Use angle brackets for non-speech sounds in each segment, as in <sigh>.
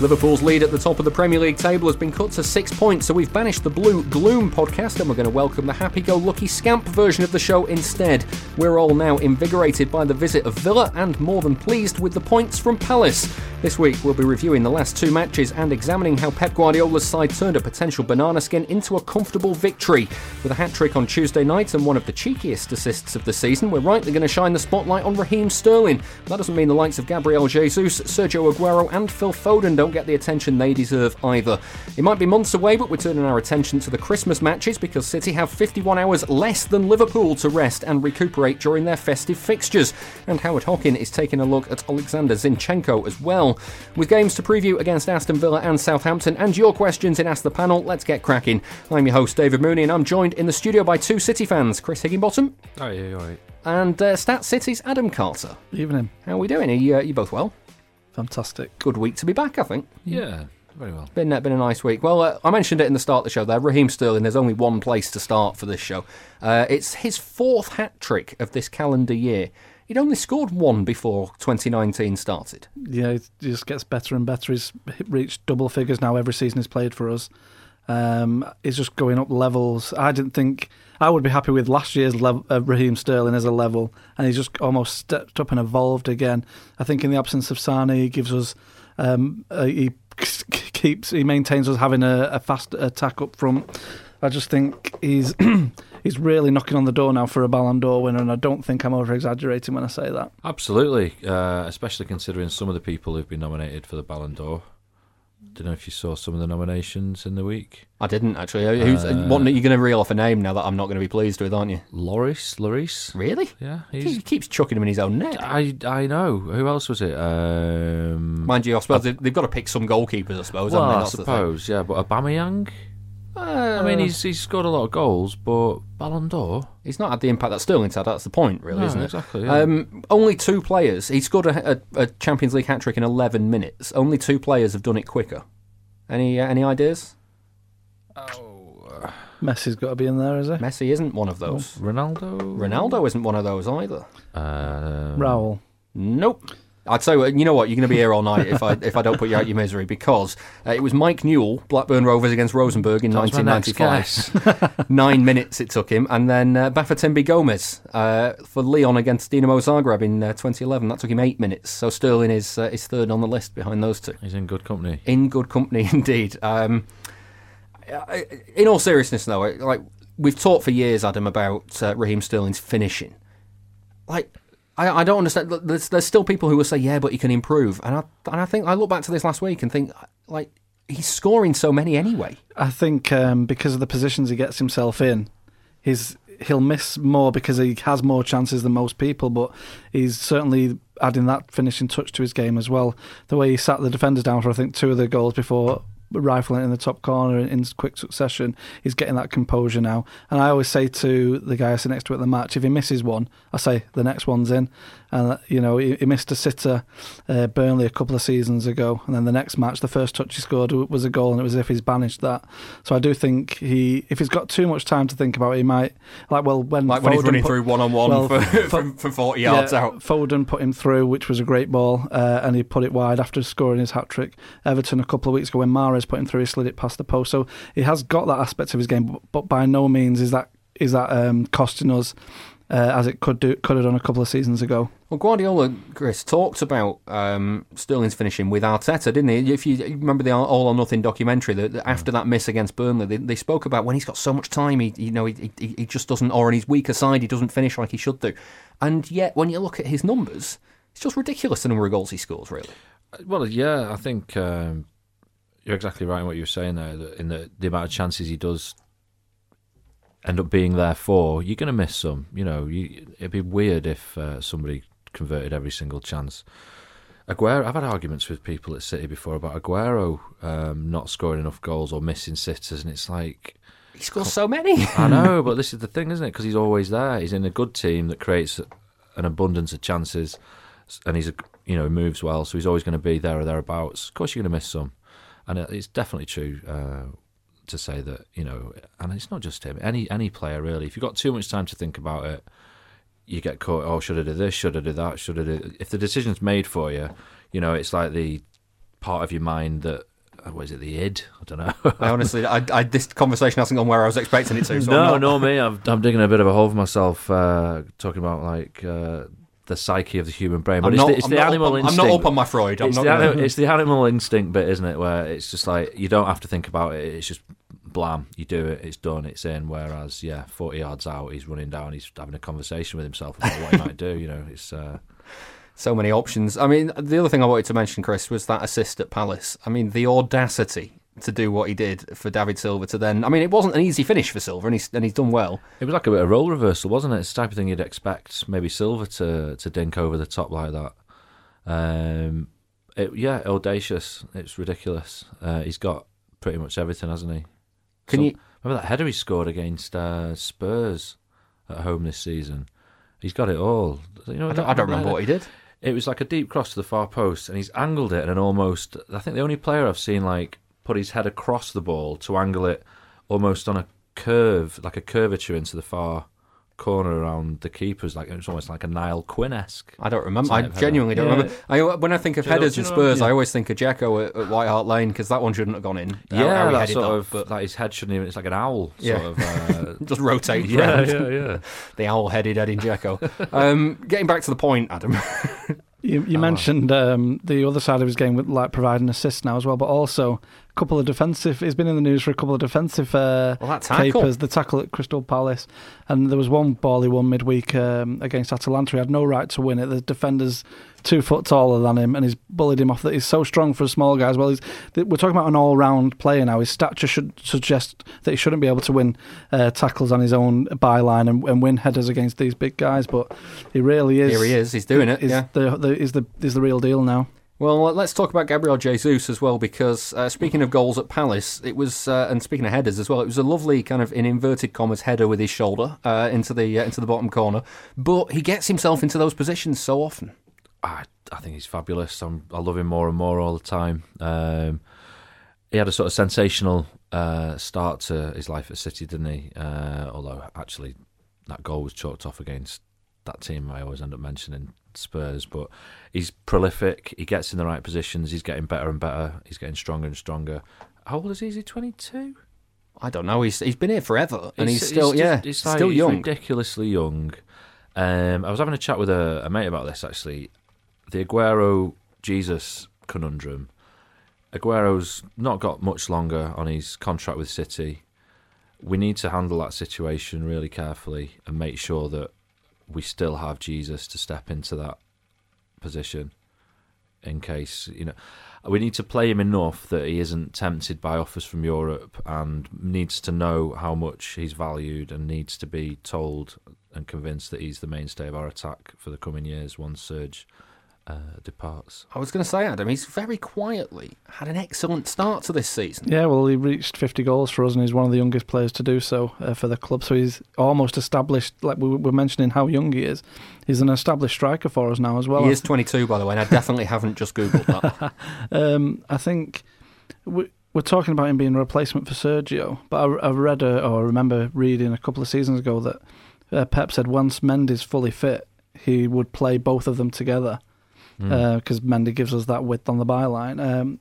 Liverpool's lead at the top of the Premier League table has been cut to six points, so we've banished the Blue Gloom podcast and we're going to welcome the happy go lucky scamp version of the show instead. We're all now invigorated by the visit of Villa and more than pleased with the points from Palace. This week we'll be reviewing the last two matches and examining how Pep Guardiola's side turned a potential banana skin into a comfortable victory. With a hat trick on Tuesday night and one of the cheekiest assists of the season, we're rightly going to shine the spotlight on Raheem Sterling. That doesn't mean the likes of Gabriel Jesus, Sergio Aguero, and Phil Foden don't get the attention they deserve either. It might be months away, but we're turning our attention to the Christmas matches because City have 51 hours less than Liverpool to rest and recuperate during their festive fixtures. And Howard Hockin is taking a look at Alexander Zinchenko as well. With games to preview against Aston Villa and Southampton and your questions in Ask the Panel, let's get cracking. I'm your host, David Mooney, and I'm joined in the studio by two City fans, Chris Higginbottom. Oh, yeah, all right. And uh, Stat City's Adam Carter. Evening. How are we doing? Are you, uh, you both well? Fantastic. Good week to be back, I think. Yeah, very well. Been uh, been a nice week. Well, uh, I mentioned it in the start of the show there. Raheem Sterling. There's only one place to start for this show. Uh, it's his fourth hat trick of this calendar year. He'd only scored one before 2019 started. Yeah, it just gets better and better. He's reached double figures now every season he's played for us. Um, he's just going up levels. I didn't think I would be happy with last year's level, uh, Raheem Sterling as a level, and he's just almost stepped up and evolved again. I think in the absence of Sane, he gives us um, uh, he <laughs> keeps he maintains us having a, a fast attack up front. I just think he's <clears throat> he's really knocking on the door now for a Ballon d'Or winner, and I don't think I'm over exaggerating when I say that. Absolutely, uh, especially considering some of the people who've been nominated for the Ballon d'Or. Don't know if you saw some of the nominations in the week. I didn't actually. Who's, uh, what, you're going to reel off a name now that I'm not going to be pleased with, aren't you? Loris, Lloris. Really? Yeah, he keeps chucking him in his own net. I I know. Who else was it? Um, Mind you, I suppose they've, they've got to pick some goalkeepers. I suppose. well? I That's the thing. suppose. Yeah, but Aubameyang. Uh, I mean, he's he's scored a lot of goals, but Ballon d'Or. he's not had the impact that Sterling's had. That's the point, really, No, isn't it? exactly, yeah. Um, only two players. He scored a, a, a Champions League hat trick in 11 minutes. Only two players have done it quicker. Any uh, any ideas? Oh Messi's got to be in there, is he? Messi isn't one of those. Ronaldo. Ronaldo isn't one of those either. Um, Raul. Nope. I'd say, you know what, you're going to be here all night if I if I don't put you out your misery because uh, it was Mike Newell, Blackburn Rovers against Rosenborg in That was my next 1995. <laughs> Nine minutes it took him, and then uh, Bafétimbi Gomis uh, for Lyon against Dinamo Zagreb in uh, 2011. That took him eight minutes. So Sterling is uh, is third on the list behind those two. He's in good company. In good company <laughs> indeed. Um, in all seriousness, though, like we've talked for years, Adam, about uh, Raheem Sterling's finishing. Like, I, I don't understand. There's, there's still people who will say, "Yeah, but he can improve," and I and I think I look back to this last week and think, like, he's scoring so many anyway. I think um, because of the positions he gets himself in, he's he'll miss more because he has more chances than most people. But he's certainly adding that finishing touch to his game as well. The way he sat the defenders down for I think two of the goals before rifling it in the top corner in, in quick succession, he's getting that composure now. And I always say to the guy I sit next to at the match, if he misses one, I say the next one's in. And uh, you know he, he missed a sitter, uh, Burnley a couple of seasons ago, and then the next match, the first touch he scored was a goal, and it was as if he's banished that. So I do think he, if he's got too much time to think about it, he might like well when Like when he's Foden running put- through one on one for Fo- from, from 40 yards yeah, out. Foden put him through, which was a great ball, uh, and he put it wide after scoring his hat trick. Everton a couple of weeks ago when Mahrez put him through, he slid it past the post. So he has got that aspect of his game, but, but by no means is that is that um, costing us uh, as it could do could have done a couple of seasons ago. Well, Guardiola, Chris, talked about um, Sterling's finishing with Arteta, didn't he? If you remember the All or Nothing documentary, that after that miss against Burnley, they, they, spoke about when he's got so much time, he you know he, he, he just doesn't, or on his weaker side, he doesn't finish like he should do. And yet, when you look at his numbers, it's just ridiculous the number of goals he scores. Really. Well, yeah, I think um, you're exactly right in what you were saying there. in the the amount of chances he does end up being there for, you're going to miss some. You know, you, it'd be weird if uh, somebody converted every single chance. Aguero, I've had arguments with people at City before about Aguero um, not scoring enough goals or missing sitters, and it's like he scores so many. <laughs> I know, but <laughs> this is the thing, isn't it? Because he's always there. He's in a good team that creates an abundance of chances, and he's a, you know moves well, so he's always going to be there or thereabouts. Of course, you're going to miss some, and it's definitely true. Uh, to say that you know, and it's not just him. Any any player really. If you've got too much time to think about it, you get caught. Oh, should I do this? Should I do that? Should I do? If the decision's made for you, you know, it's like the part of your mind that uh, what is it, the id? I don't know. I honestly, I, I, this conversation hasn't gone where I was expecting it to. So <laughs> no, no, me. I'm, I'm, digging a bit of a hole for myself, uh, talking about like uh, the psyche of the human brain. But I'm it's not, the, it's the animal up, instinct. I'm not up on my Freud. It's the, gonna... it's the, animal instinct bit, isn't it? Where it's just like you don't have to think about it. It's just blam, you do it, it's done, it's in. Whereas, yeah, 40 yards out, he's running down, he's having a conversation with himself about what he might do. You know, it's. Uh... So many options. I mean, the other thing I wanted to mention, Chris, was that assist at Palace. I mean, the audacity to do what he did for David Silva to then. I mean, it wasn't an easy finish for Silva, and he's and he's done well. It was like a bit of role reversal, wasn't it? It's the type of thing you'd expect maybe Silva to to dink over the top like that. Um, it, yeah, audacious. It's ridiculous. Uh, he's got pretty much everything, hasn't he? Can so, you remember that header he scored against uh, Spurs at home this season? He's got it all. You know, I don't, I don't remember what he did. It was like a deep cross to the far post, and he's angled it, in an almost. I think the only player I've seen like put his head across the ball to angle it almost on a curve, like a curvature into the far corner around the keepers, like it was almost like a Niall Quinn esque. I don't remember. I genuinely don't yeah. remember. I, when I think of headers and Spurs, yeah. I always think of Dzeko at, at, White Hart Lane because that one shouldn't have gone in. Yeah, that sort that, of. But like his head shouldn't even. It's like an owl. Yeah, sort of, uh, <laughs> just rotate. Yeah, yeah, yeah. <laughs> the owl-headed Edin Dzeko. um, getting back to the point, Adam. You, you <laughs> oh. mentioned um, the other side of his game with like providing assists now as well, but also couple of defensive. He's been in the news for a couple of defensive uh, well, capers. The tackle at Crystal Palace, and there was one ball he won midweek um, against Atalanta. He had no right to win it. The defender's two foot taller than him, and he's bullied him off. That he's so strong for a small guy as well. He's, we're talking about an all round player now. His stature should suggest that he shouldn't be able to win uh, tackles on his own byline and, and, win headers against these big guys, but he really is. Here he is. He's doing it. He's yeah. the, the, he's the, he's the real deal now. Well, let's talk about Gabriel Jesus as well, because uh, speaking of goals at Palace, it was, uh, and speaking of headers as well, it was a lovely kind of in inverted commas header with his shoulder uh, into the uh, into the bottom corner. But he gets himself into those positions so often. I, I think he's fabulous. I'm, i love him more and more all the time. Um, he had a sort of sensational uh, start to his life at City, didn't he? Uh, although actually, that goal was chalked off against that team I always end up mentioning Spurs, but he's prolific. He gets in the right positions. He's getting better and better. He's getting stronger and stronger. How old is he? Is he twenty two? I don't know. He's he's been here forever, and he's, he's still he's yeah, just, like, still young, ridiculously young. Um, I was having a chat with a, a mate about this actually. The Aguero Jesus conundrum. Aguero's not got much longer on his contract with City. We need to handle that situation really carefully and make sure that we still have Jesus to step into that position in case you know we need to play him enough that he isn't tempted by offers from Europe and needs to know how much he's valued and needs to be told and convinced that he's the mainstay of our attack for the coming years once Serge uh, departs. I was going to say, Adam, he's very quietly had an excellent start to this season. Yeah, well, he reached 50 goals for us, and he's one of the youngest players to do so uh, for the club. So he's almost established, like we were mentioning how young he is. He's an established striker for us now as well. He is 22, by the way, and I definitely haven't just Googled that. <laughs> um, I think. We, we're talking about him being a replacement for Sergio, but I, I read a, or I remember reading a couple of seasons ago that uh, Pep said once Mendy's fully fit, he would play both of them together because mm. uh, Mendy gives us that width on the byline. Um,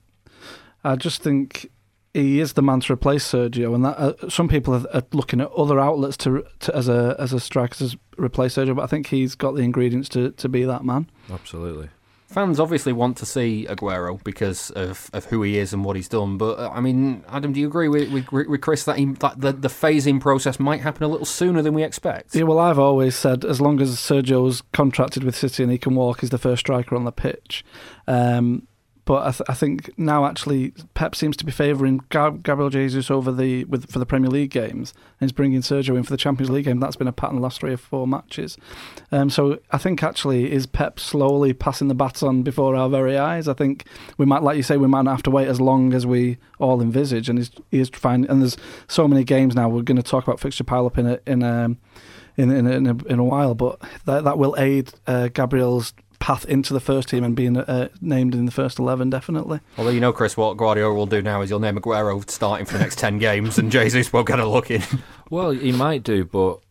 I just think he is the man to replace Sergio, and that uh, some people are, are looking at other outlets to, to as a as a striker to replace Sergio. But I think he's got the ingredients to, to be that man. Absolutely. Fans obviously want to see Aguero because of, of who he is and what he's done. But uh, I mean, Adam, do you agree with with, with Chris that, he, that the, the phasing process might happen a little sooner than we expect? Yeah, well, I've always said as long as Sergio's contracted with City and he can walk, he's the first striker on the pitch. Um, but I, th- I, think now actually Pep seems to be favouring Gab- Gabriel Jesus over the with for the Premier League games, and he's bringing Sergio in for the Champions League game. That's been a pattern the last three or four matches. Um, so I think actually is Pep slowly passing the baton before our very eyes. I think we might, like you say, we might not have to wait as long as we all envisage, and he's he's finding. And there's so many games now. We're going to talk about fixture pile up in a in a in in, in, a, in a while, but that that will aid uh, Gabriel's path into the first team and being uh, named in the first 11, definitely. Although, you know, Chris, what Guardiola will do now is he'll name Aguero starting for the next 10 <laughs> games and Jesus won't get a look in. <laughs> Well, he might do, but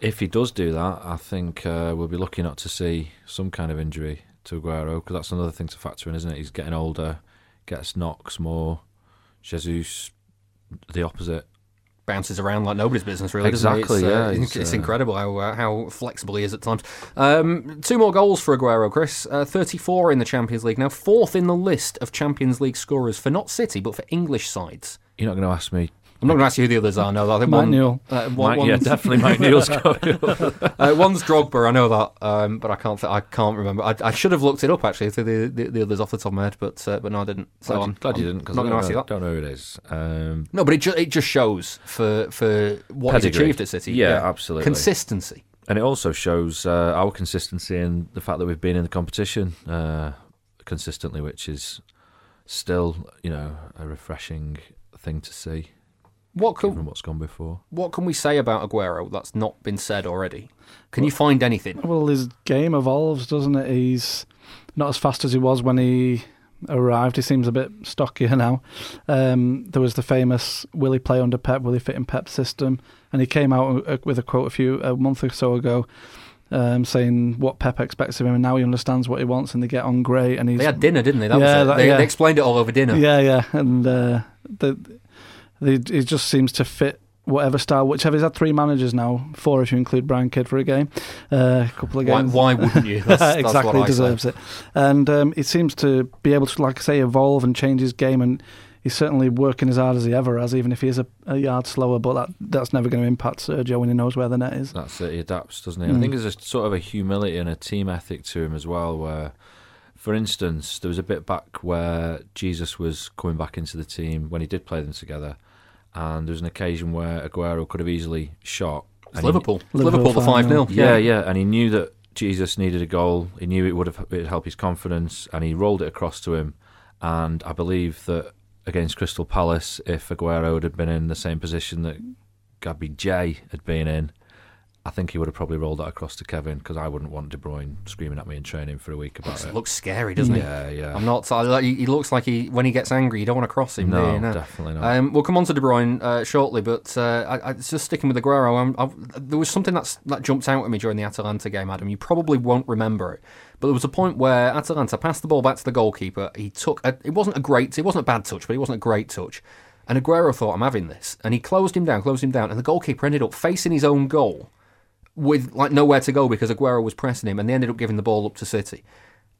if he does do that, I think uh, we'll be lucky not to see some kind of injury to Aguero because that's another thing to factor in, isn't it? He's getting older, gets knocks more. Jesus, the opposite bounces around like nobody's business, really. Exactly. It's, yeah, uh, it's, it's uh, incredible how uh, how flexible he is at times. Um, two more goals for Aguero, Chris. Uh, Thirty-four in the Champions League now, fourth in the list of Champions League scorers for not City but for English sides. You're not going to ask me I'm not going to ask you who the others are. No, I think Mike one, Newell. Uh, one, Mike, yeah, definitely Mike Newell's <laughs> uh, One's Drogba, I know that, um, but I can't. Th- I can't remember. I, I, should have looked it up actually the, the, the others off the top of my head, but uh, but no, I didn't. So glad, I'm glad I'm you didn't because not I going to ask you that. Don't know who it is. Um, no, but it ju- it just shows for for what Pedigree. he's achieved at City. Yeah, absolutely. Consistency. and it also shows uh, our consistency and the fact that we've been in the competition uh, consistently, which is still, you know, a refreshing thing to see. What can given what's gone before. what can we say about Aguero that's not been said already? Can you find anything? Well, his game evolves, doesn't it? He's not as fast as he was when he arrived. He seems a bit stockier <laughs> now. Um, there was the famous "Will he play under Pep? Will he fit in Pep's system?" And he came out uh, with a quote a few a month or so ago. Um, saying what Pep expects of him, and now he understands what he wants, and they get on great. And he's They had dinner, didn't they? That Yeah, was it. that- they, yeah. they explained it all over dinner. Yeah, yeah, and uh, the, it just seems to fit whatever style. Whichever he's had three managers now, four if you include Brian Kidd for a game, uh, a couple of games. why wouldn't you? <laughs> That's, that's exactly, what I he say. deserves it. And um, he seems to be able to, like I say, evolve and change his game. And he's certainly working as hard as he ever has, even if he is a, a yard slower. But that that's never going to impact Sergio when he knows where the net is. That's it. He adapts, doesn't he? I Mm. think there's a sort of a humility and a team ethic to him as well. Where, for instance, there was a bit back where Jesus was coming back into the team when he did play them together, and there was an occasion where Aguero could have easily shot. It's and he- Liverpool. Liverpool Liverpool, the 5 0. 5-0. Yeah, yeah, and he knew that Jesus needed a goal. He knew it would have it'd help his confidence, and he rolled it across to him. And I believe that against Crystal Palace, if Aguero had been in the same position that Gabby J had been in, I think he would have probably rolled that across to Kevin because I wouldn't want De Bruyne screaming at me in training for a week about It it. looks scary, doesn't it? yeah, he? yeah. I'm not. He he looks like he when he gets angry, you don't want to cross him. do no, you? No. definitely not. Um, we'll come on to De Bruyne uh, shortly, but uh, I, I, just sticking with Aguero, I'm, I've, there was something that's, that jumped out at me during the Atalanta game, Adam. You probably won't remember it, but there was a point where Atalanta passed the ball back to the goalkeeper. He took a, it wasn't a great, it wasn't a bad touch, but it wasn't a great touch. And Aguero thought, I'm having this, and he closed him down, closed him down, and the goalkeeper ended up facing his own goal with like nowhere to go because Aguero was pressing him, and they ended up giving the ball up to City.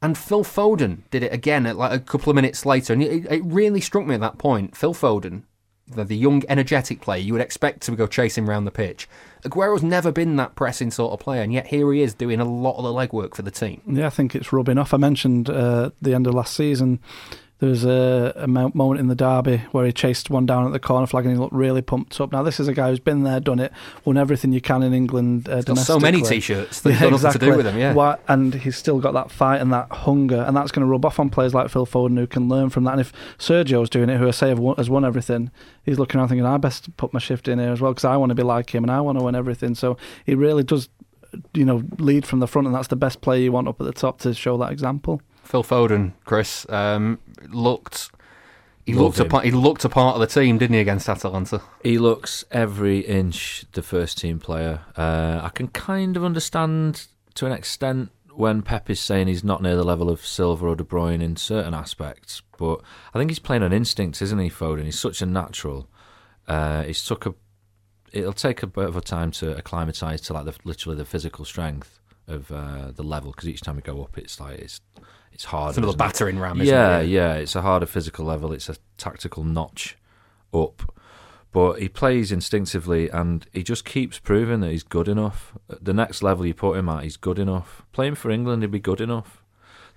And Phil Foden did it again at like a couple of minutes later, and it, it really struck me at that point. Phil Foden, the, the young, energetic player you would expect to go chasing around the pitch. Aguero's never been that pressing sort of player, and yet here he is doing a lot of the legwork for the team. Yeah, I think it's rubbing off. I mentioned uh, the end of last season. There was a, a moment in the derby where he chased one down at the corner flag and he looked really pumped up. Now this is a guy who's been there, done it, won everything you can in England. Uh, got so many t-shirts that <laughs> got nothing to do with him. Yeah, and he's still got that fight and that hunger, and that's going to rub off on players like Phil Foden who can learn from that. And if Sergio's doing it, who I say has won everything, he's looking around thinking, I best put my shift in here as well because I want to be like him and I want to win everything. So he really does, you know, lead from the front, and that's the best player you want up at the top to show that example. Phil Foden, Chris, um, looked. He Love looked a part, he looked a part of the team, didn't he, against Atalanta? He looks every inch the first team player. Uh, I can kind of understand to an extent when Pep is saying he's not near the level of Silva or De Bruyne in certain aspects, but I think he's playing on instinct, isn't he, Foden? He's such a natural. Uh, he's took a. It'll take a bit of a time to acclimatise to like the literally the physical strength of uh, the level because each time we go up, it's like it's it's hard. It's another battering ram. Isn't yeah, it? yeah. It's a harder physical level. It's a tactical notch up. But he plays instinctively and he just keeps proving that he's good enough. At the next level you put him at, he's good enough. Playing for England, he'd be good enough.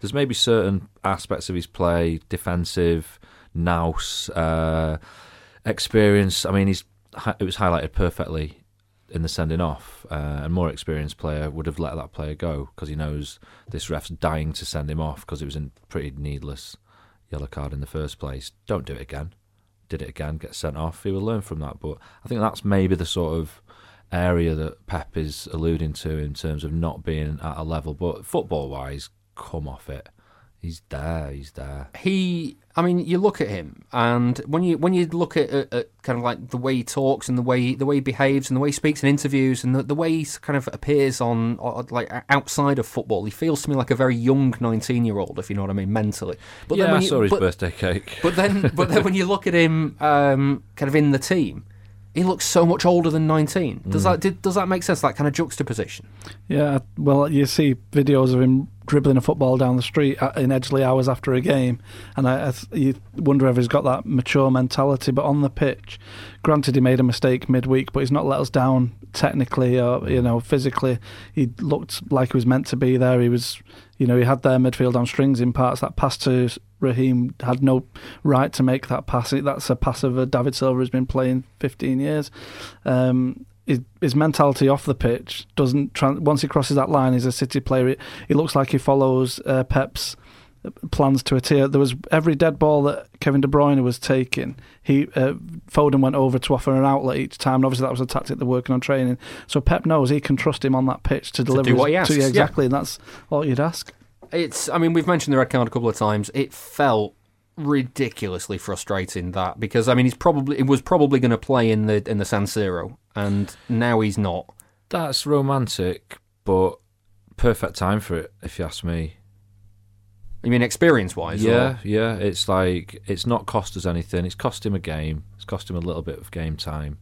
There's maybe certain aspects of his play, defensive, nous, uh, experience. I mean, he's it was highlighted perfectly in the sending off. Uh, a more experienced player would have let that player go because he knows this ref's dying to send him off because it was a pretty needless yellow card in the first place. Don't do it again did it again, get sent off. He will learn from that. But I think that's maybe the sort of area that Pep is alluding to in terms of not being at a level. But football wise, come off it. He's there. He's there. He, I mean, you look at him, and when you when you look at, at, at kind of like the way he talks and the way the way he behaves and the way he speaks in interviews and the, the way he kind of appears on like outside of football, he feels to me like a very young nineteen year old, if you know what I mean, mentally. But yeah, when I you, saw his but, birthday cake. But then, but then when you look at him, um, kind of in the team, he looks so much older than nineteen. Does mm. that did, does that make sense? That kind of juxtaposition. Yeah, well, you see videos of him dribbling a football down the street in Edgeley hours after a game, and I, I you wonder if he's got that mature mentality. But on the pitch, granted, he made a mistake midweek, but he's not let us down technically or you know physically. He looked like he was meant to be there. He was, you know, he had their midfield on strings in parts. That pass to Raheem had no right to make that pass. That's a pass of a David Silva has been playing 15 years. Um, his, his mentality off the pitch doesn't. Tran- once he crosses that line, he's a City player. It, it looks like he follows uh, Pep's plans to a tier. There was every dead ball that Kevin De Bruyne was taking. He uh, Foden went over to offer an outlet each time. And obviously, that was a tactic they're working on training. So Pep knows he can trust him on that pitch to deliver do his- what he asks, to- yeah. exactly, and that's all you'd ask. It's. I mean, we've mentioned the red card a couple of times. It felt ridiculously frustrating that because I mean he's probably it was probably going to play in the in the San Siro and now he's not. That's romantic, but perfect time for it, if you ask me. I mean, experience wise, Yeah, yeah. It's like it's not cost us anything. It's cost him a game. It's cost him a little bit of game time.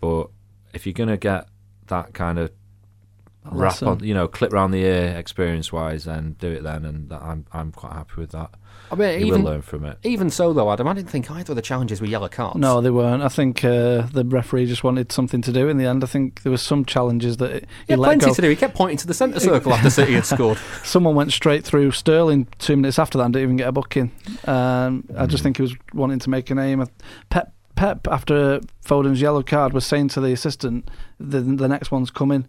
But if you're gonna get that kind of rap Lesson. on, you know, clip round the ear experience wise, and do it then, and that, I'm I'm quite happy with that. I mean, He even will learn from it. even so though, Adam, I didn't think either of the challenges were yellow cards. No, they weren't. I think uh, the referee just wanted something to do in the end. I think there was some challenges that he he had let plenty go. to do. He kept pointing to the centre circle after City had scored. <laughs> Someone went straight through Sterling two minutes after that and didn't even get a booking. Um, I Mm. just think he was wanting to make a name. Pep, Pep, after Foden's yellow card, was saying to the assistant, "the the next one's coming."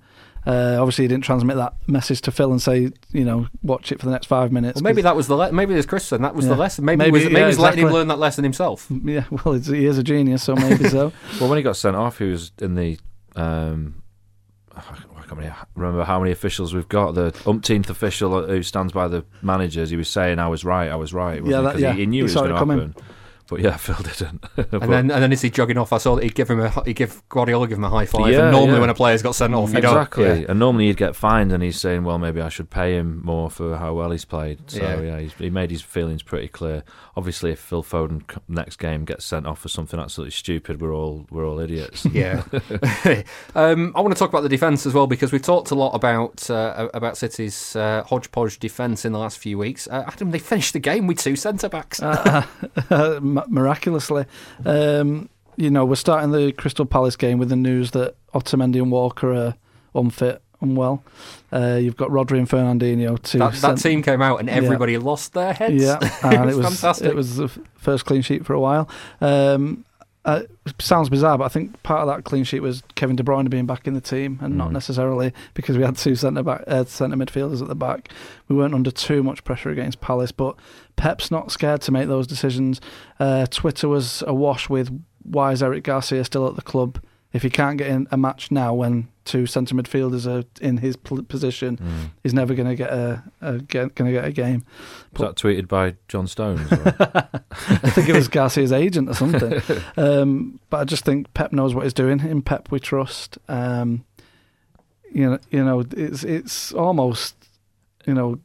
Uh, obviously, he didn't transmit that message to Phil and say, you know, watch it for the next five minutes. Well, maybe 'cause- that was the le- maybe as Chris said, that was the lesson. Maybe, Maybe- he was, maybe yeah, he's letting him learn that lesson himself. <laughs> Yeah, well, it's, he is a genius, so maybe so. <laughs> Well, when he got sent off, he was in the. Um, I can't remember how many officials we've got. The umpteenth official who stands by the managers. He was saying, "I was right. I was right." Yeah, he? that- yeah. he, he knew He it was going to coming. happen. But yeah, Phil didn't. <laughs> But- And then and then as he's jogging off, I saw that he'd give him a he'd give Guardiola give him a high five. Yeah, and normally yeah. when a player's got sent off, you exactly. don't. Yeah. And normally he'd get fined, and he's saying, "Well, maybe I should pay him more for how well he's played." So Yeah. yeah, he's, he made his feelings pretty clear. Obviously, if Phil Foden next game gets sent off for something absolutely stupid, we're all we're all idiots. <laughs> Yeah. <laughs> um, I want to talk about the defence as well because we've talked a lot about uh, about City's uh, hodgepodge defence in the last few weeks. Uh, Adam, they finished the game with two centre backs. Mi- miraculously. Um, you know, we're starting the Crystal Palace game with the news that Otamendi and Walker are unfit, unwell. Uh, you've got Rodri and Fernandinho. Two that, that team came out and everybody lost their heads. Yeah, <laughs> and it was fantastic. It was the first clean sheet for a while. Um, uh, sounds bizarre, but I think part of that clean sheet was Kevin De Bruyne being back in the team, and not Mm. necessarily because we had two centre back, uh, centre midfielders at the back. We weren't under too much pressure against Palace, but Pep's not scared to make those decisions. Uh, Twitter was awash with why is Eric Garcia still at the club if he can't get in a match now when two centre midfielders are in his position. Mm. He's never going to get a, a get, going to get a game. Was that tweeted by John Stone? <laughs> I think it was Garcia's agent or something. <laughs> Um, but I just think Pep knows what he's doing. In Pep, we trust. Um, you know, you know, it's it's almost you know,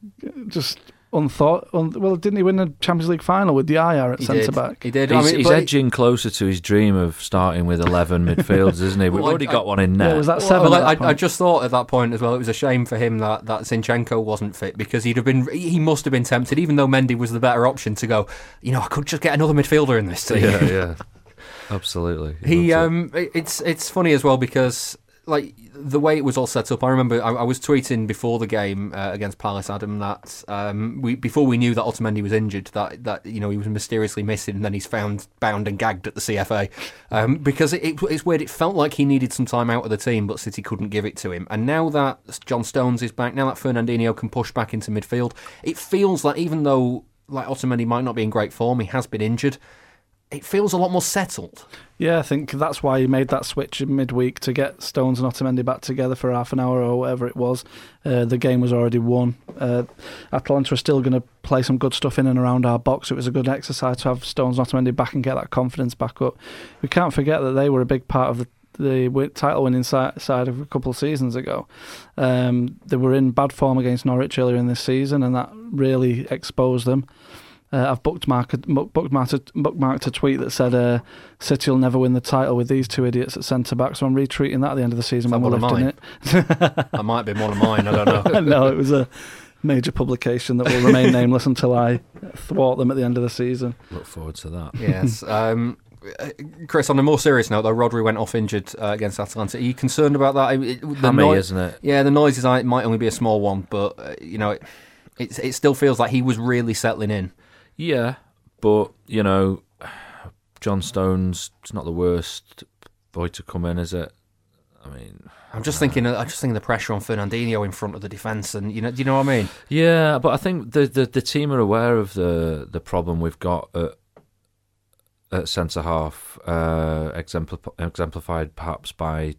just unthought. Un, well, didn't he win the Champions League final with the IR at centre back? He did. He's, I mean, he's but- edging closer to his dream of starting with 11 <laughs> midfielders, isn't he? We've Well, already I- got one in Yeah, was that Well, seven? well, at I, that I just thought at that point as well, it was a shame for him that, that Zinchenko wasn't fit because he'd have been, he must have been tempted, even though Mendy was the better option, to go, you know, I could just get another midfielder in this team. yeah, yeah. <laughs> Absolutely. He, loves it. um, it- it's it's funny as well because like the way it was all set up. I remember I, I was tweeting before the game uh, against Palace, Adam, that um, we before we knew that Otamendi was injured, that that you know he was mysteriously missing, and then he's found bound and gagged at the CFA um, because it, it, it's weird. It felt like he needed some time out of the team, but City couldn't give it to him. And now that John Stones is back, now that Fernandinho can push back into midfield, it feels like even though like Otamendi might not be in great form, he has been injured. It feels a lot more settled. Yeah, I think that's why he made that switch in midweek to get Stones and Otamendi back together for half an hour or whatever it was. Uh, the game was already won. Uh, Atalanta are still going to play some good stuff in and around our box. It was a good exercise to have Stones and Otamendi back and get that confidence back up. We can't forget that they were a big part of the the title winning side of a couple of seasons ago. Um, they were in bad form against Norwich earlier in this season, and that really exposed them. Uh, I've bookmarked, bookmarked, bookmarked a tweet that said uh, City will never win the title with these two idiots at centre back, so I'm retweeting that at the end of the season Is that when we're one of lifting it. <laughs> That might be one of mine. I don't know. <laughs> no, it was a major publication that will remain <laughs> nameless until I thwart them at the end of the season. Look forward to that. yes. Um, Chris, on a more serious note, though, Rodri went off injured uh, against Atalanta. Are you concerned about that? It- the Hammy, noi- isn't it? Yeah, the noise is it might only be a small one, but uh, you know, it, it it still feels like he was really settling in. Yeah, but you know, John Stones. It's not the worst boy to come in, is it? I mean, I'm just thinking. I'm just thinking the pressure on Fernandinho in front of the defence, and you know, do you know what I mean? yeah, but I think the the, the team are aware of the the problem we've got at, at centre half, uh, exemplif- exemplified perhaps by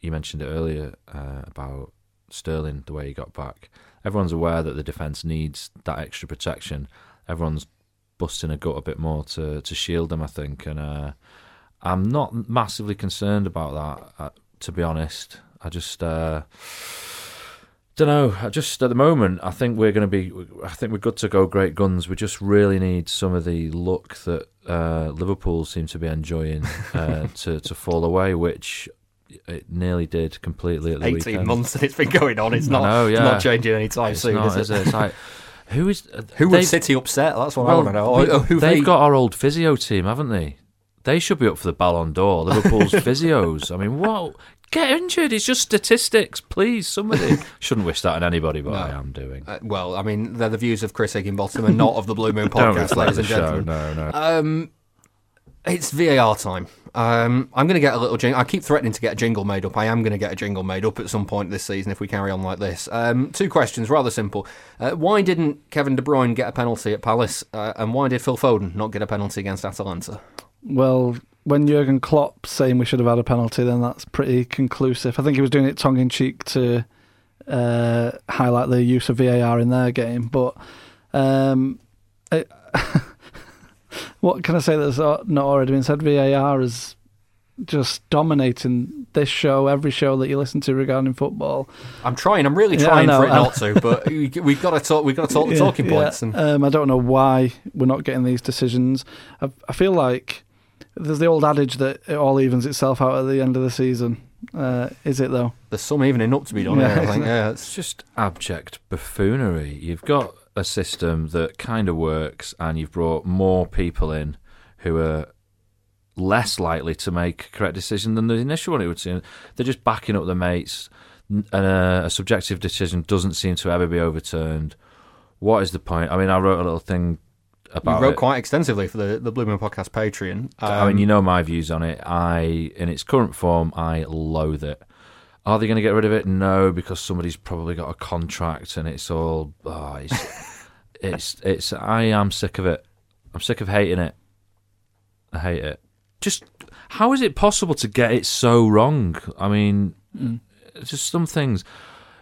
you mentioned it earlier uh, about Sterling, the way he got back. Everyone's aware that the defence needs that extra protection. Everyone's busting a gut a bit more to to shield them, I think, and uh, I'm not massively concerned about that. Uh, to be honest, I just. Uh, don't know. I just at the moment, I think we're going to be. I think we're good to go. Great guns. We just really need some of the luck that uh, Liverpool seem to be enjoying uh, <laughs> to to fall away, which it nearly did completely at the 18 weekend. months and it's been going on. It's not. know, It's yeah. not changing anytime It's soon, not, is is it? it? It's like <laughs> who is Who would City upset? That's what I want to know. Or- or who they've they- got our old physio team, haven't they? They should be up for the Ballon d'Or. Liverpool's <laughs> physios. I mean, what? Get injured. It's just statistics. Please, somebody. <laughs> Shouldn't wish that on anybody, but No. I am doing. Uh, well, I mean, they're the views of Chris Higginbottom and not of the Blue Moon <laughs> podcast, ladies and show. gentlemen. No, no. Um, it's VAR time. Um, I'm going to get a little jingle. I keep threatening to get a jingle made up. I am going to get a jingle made up at some point this season if we carry on like this. Um, two questions, rather simple. Uh, why didn't Kevin De Bruyne get a penalty at Palace? Uh, and why did Phil Foden not get a penalty against Atalanta? Well, when Jurgen Klopp saying we should have had a penalty, then that's pretty conclusive. I think he was doing it tongue in cheek to uh, highlight the use of VAR in their game. But um, it, <laughs> what can I say that's not already been said? VAR is just dominating this show, every show that you listen to regarding football. I'm trying. I'm really Yeah, trying know. for it not to, <laughs> but we- we've got to talk. We've got to talk the Yeah, talking yeah. points. And Um, I don't know why we're not getting these decisions. I, I feel like there's the old adage that it all evens itself out at the end of the season. Uh, is it though? there's some evening up to be done. Yeah, here, I think. Yeah, it's It's just abject buffoonery. You've got a system that kind of works, and you've brought more people in who are less likely to make a correct decision than the initial one. It would seem they're just backing up their mates, and a, a subjective decision doesn't seem to ever be overturned. What is the point? I mean, I wrote a little thing about you wrote it. quite extensively for the the Blue Moon Podcast Patreon. I mean, Um, you know my views on it. I, in its current form, I loathe it. Are they going to get rid of it? No, because somebody's probably got a contract, and it's all. Oh, it's, <laughs> it's, it's. I am sick of it. I'm sick of hating it. I hate it. Just how is it possible to get it so wrong? I mean, mm. it's just some things.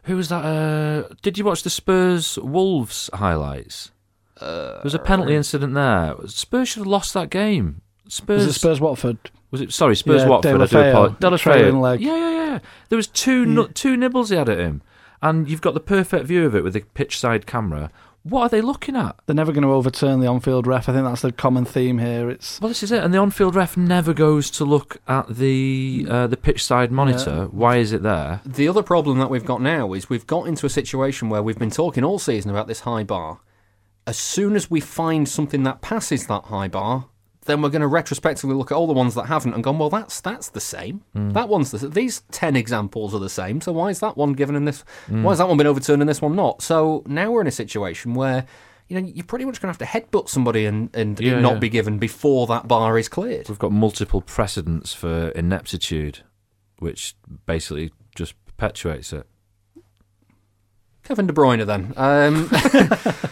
Who was that? Uh, did you watch the Spurs Wolves highlights? there was a penalty uh, incident there. Spurs should have lost that game. Spurs. Spurs Watford? Was it sorry, Spurs Yeah, Watford? I do apologize. trailing Deulofeu. leg. Yeah, yeah, yeah. There was two nu- two nibbles he had at him, and you've got the perfect view of it with the pitch side camera. What are they looking at? They're never going to overturn the on-field ref. I think that's the common theme here. It's Well, this is it, and the on-field ref never goes to look at the uh, the pitch side monitor. Why is it there? The other problem that we've got now is we've got into a situation where we've been talking all season about this high bar. As soon as we find something that passes that high bar, then we're going to retrospectively look at all the ones that haven't and gone, well, that's that's the same. That one's the these ten examples are the same. So why is that one given in this? Why has that one been overturned and this one not? So now we're in a situation where. You know, you're pretty much going to have to headbutt somebody and, and Yeah, not yeah. be given before that bar is cleared. We've got multiple precedents for ineptitude, which basically just perpetuates it. Kevin De Bruyne, then. Um, <laughs>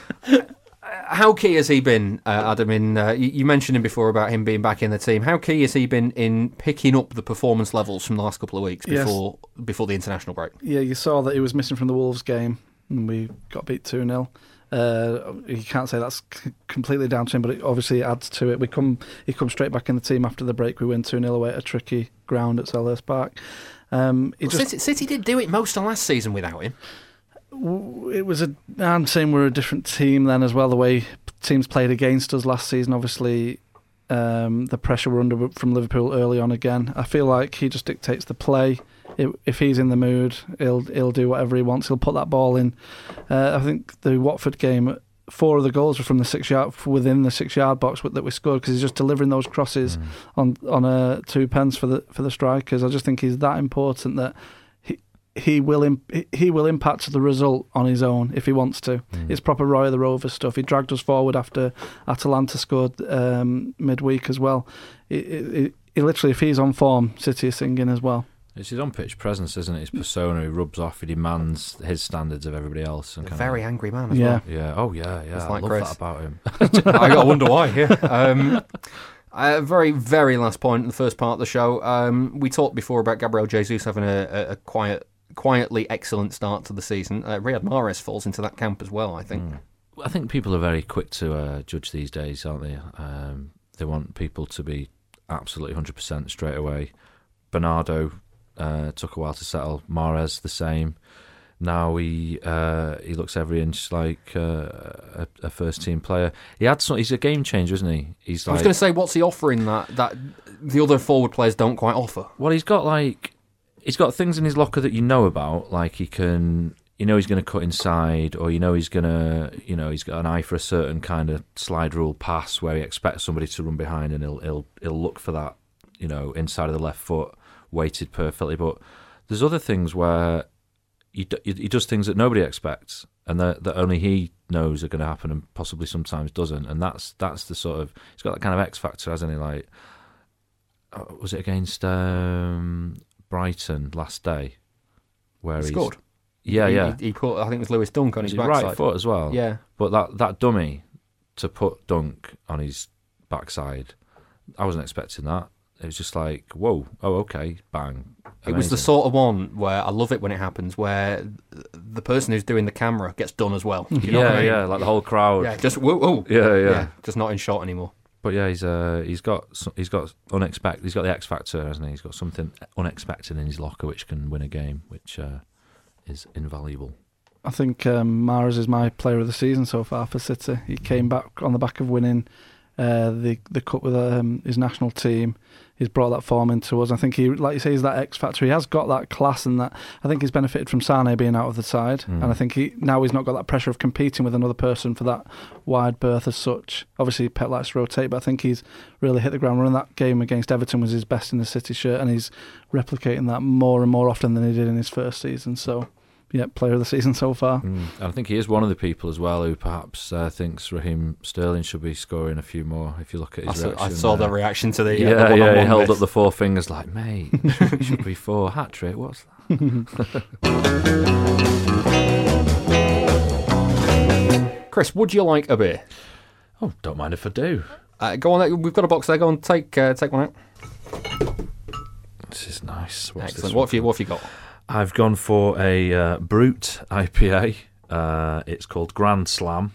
how key has he been, uh, Adam? In uh, you, you mentioned him before about him being back in the team. How key has he been in picking up the performance levels from the last couple of weeks Yes. before before the international break? yeah, you saw that he was missing from the Wolves game, and we got beat two 0 uh, you can't say that's c- completely down to him, but it obviously adds to it. We come, he comes straight back in the team after the break. We win two 0 away at a tricky ground at Selhurst Park. Um, Well, just City, City did do it most of last season without him. It was a. I'm saying we're a different team then as well. The way teams played against us last season, obviously, um, the pressure we're under from Liverpool early on again. I feel like he just dictates the play. If, if he's in the mood, he'll he'll do whatever he wants. He'll put that ball in. Uh, I think the Watford game. Four of the goals were from the six yard within the six yard box that we scored because he's just delivering those crosses on on a two pence for the for the strikers. I just think he's that important that he he will Im- he- he will impact the result on his own if he wants to. Mm. It's proper Roy of the Rovers stuff. He dragged us forward after Atalanta scored um, midweek as well. It, it, it, he literally, if he's on form, City are singing as well. It's his on pitch presence, isn't it? His persona. He rubs off. He demands his standards of everybody else. And A kind very of, angry man as Yeah. well. Yeah. Oh yeah. Yeah. Just I like love Chris. that about him. <laughs> <laughs> I I wonder why. Yeah. Um, uh, very, very last point in the first part of the show. Um, we talked before about Gabriel Jesus having a, a, a quiet, quietly excellent start to the season. Uh, Riyad Mahrez falls into that camp as well. I think. I think people are very quick to uh, judge these days, aren't they? Um, they want people to be absolutely 100% straight away. Bernardo uh, took a while to settle. Mahrez the same. Now he uh, he looks every inch like uh, a, a first team player. He had some. He's a game changer, isn't he? He's I was going to say, what's he offering that that the other forward players don't quite offer? Well, he's got like he's got things in his locker that you know about, like he can, you know, he's going to cut inside, or you know, he's going to, you know, he's got an eye for a certain kind of slide rule pass where he expects somebody to run behind, and he'll he'll he'll look for that, you know, inside of the left foot, weighted perfectly. But there's other things where he he does things that nobody expects, and that that only he knows are going to happen, and possibly sometimes doesn't. And that's that's the sort of he's got that kind of X factor, hasn't he? Like uh, was it against um, Brighton last day? Where He he's- scored. Yeah, He- yeah. He, he put, I think it was Lewis Dunk on his backside. right foot as well. Yeah. But that that dummy to put Dunk on his backside, I wasn't expecting that. It was just like, whoa, oh okay, bang. It was the sort of one where I love it when it happens, where the person who's doing the camera gets done as well. <laughs> You know yeah, what I mean? yeah, yeah, like the whole crowd. Yeah, just whoa, whoa. Yeah, yeah. just not in shot anymore. But yeah, he's uh, he's got he's got unexpected. He's got the X factor, hasn't he? He's got something unexpected in his locker which can win a game, which uh, is invaluable. I think um, Mahrez is my player of the season so far for City. He came back on the back of winning uh, the the cup with um, his national team. He's brought that form into us. I think he, like you say, he's that X factor. He has got that class, and that I think he's benefited from Sane being out of the side. Mm. And I think he now he's not got that pressure of competing with another person for that wide berth as such. Obviously, Pep likes to rotate, but I think he's really hit the ground running. That game against Everton was his best in the City shirt, and he's replicating that more and more often than he did in his first season. So, yeah, player of the season so far. Mm. I think he is one of the people as well who perhaps uh, thinks Raheem Sterling should be scoring a few more. If you look at I his saw, reaction, I saw the reaction to the uh, Yeah, the yeah, he held bit. up the four fingers like, mate, it should be four <laughs> hat trick. What's that? <laughs> Chris, would you like a beer? Oh, don't mind if I do. Uh, go on, we've got a box there. Go on, take uh, take one out. This is nice. What's Excellent. What have you What have you got? I've gone for a uh, Brute IPA. Uh, it's called Grand Slam.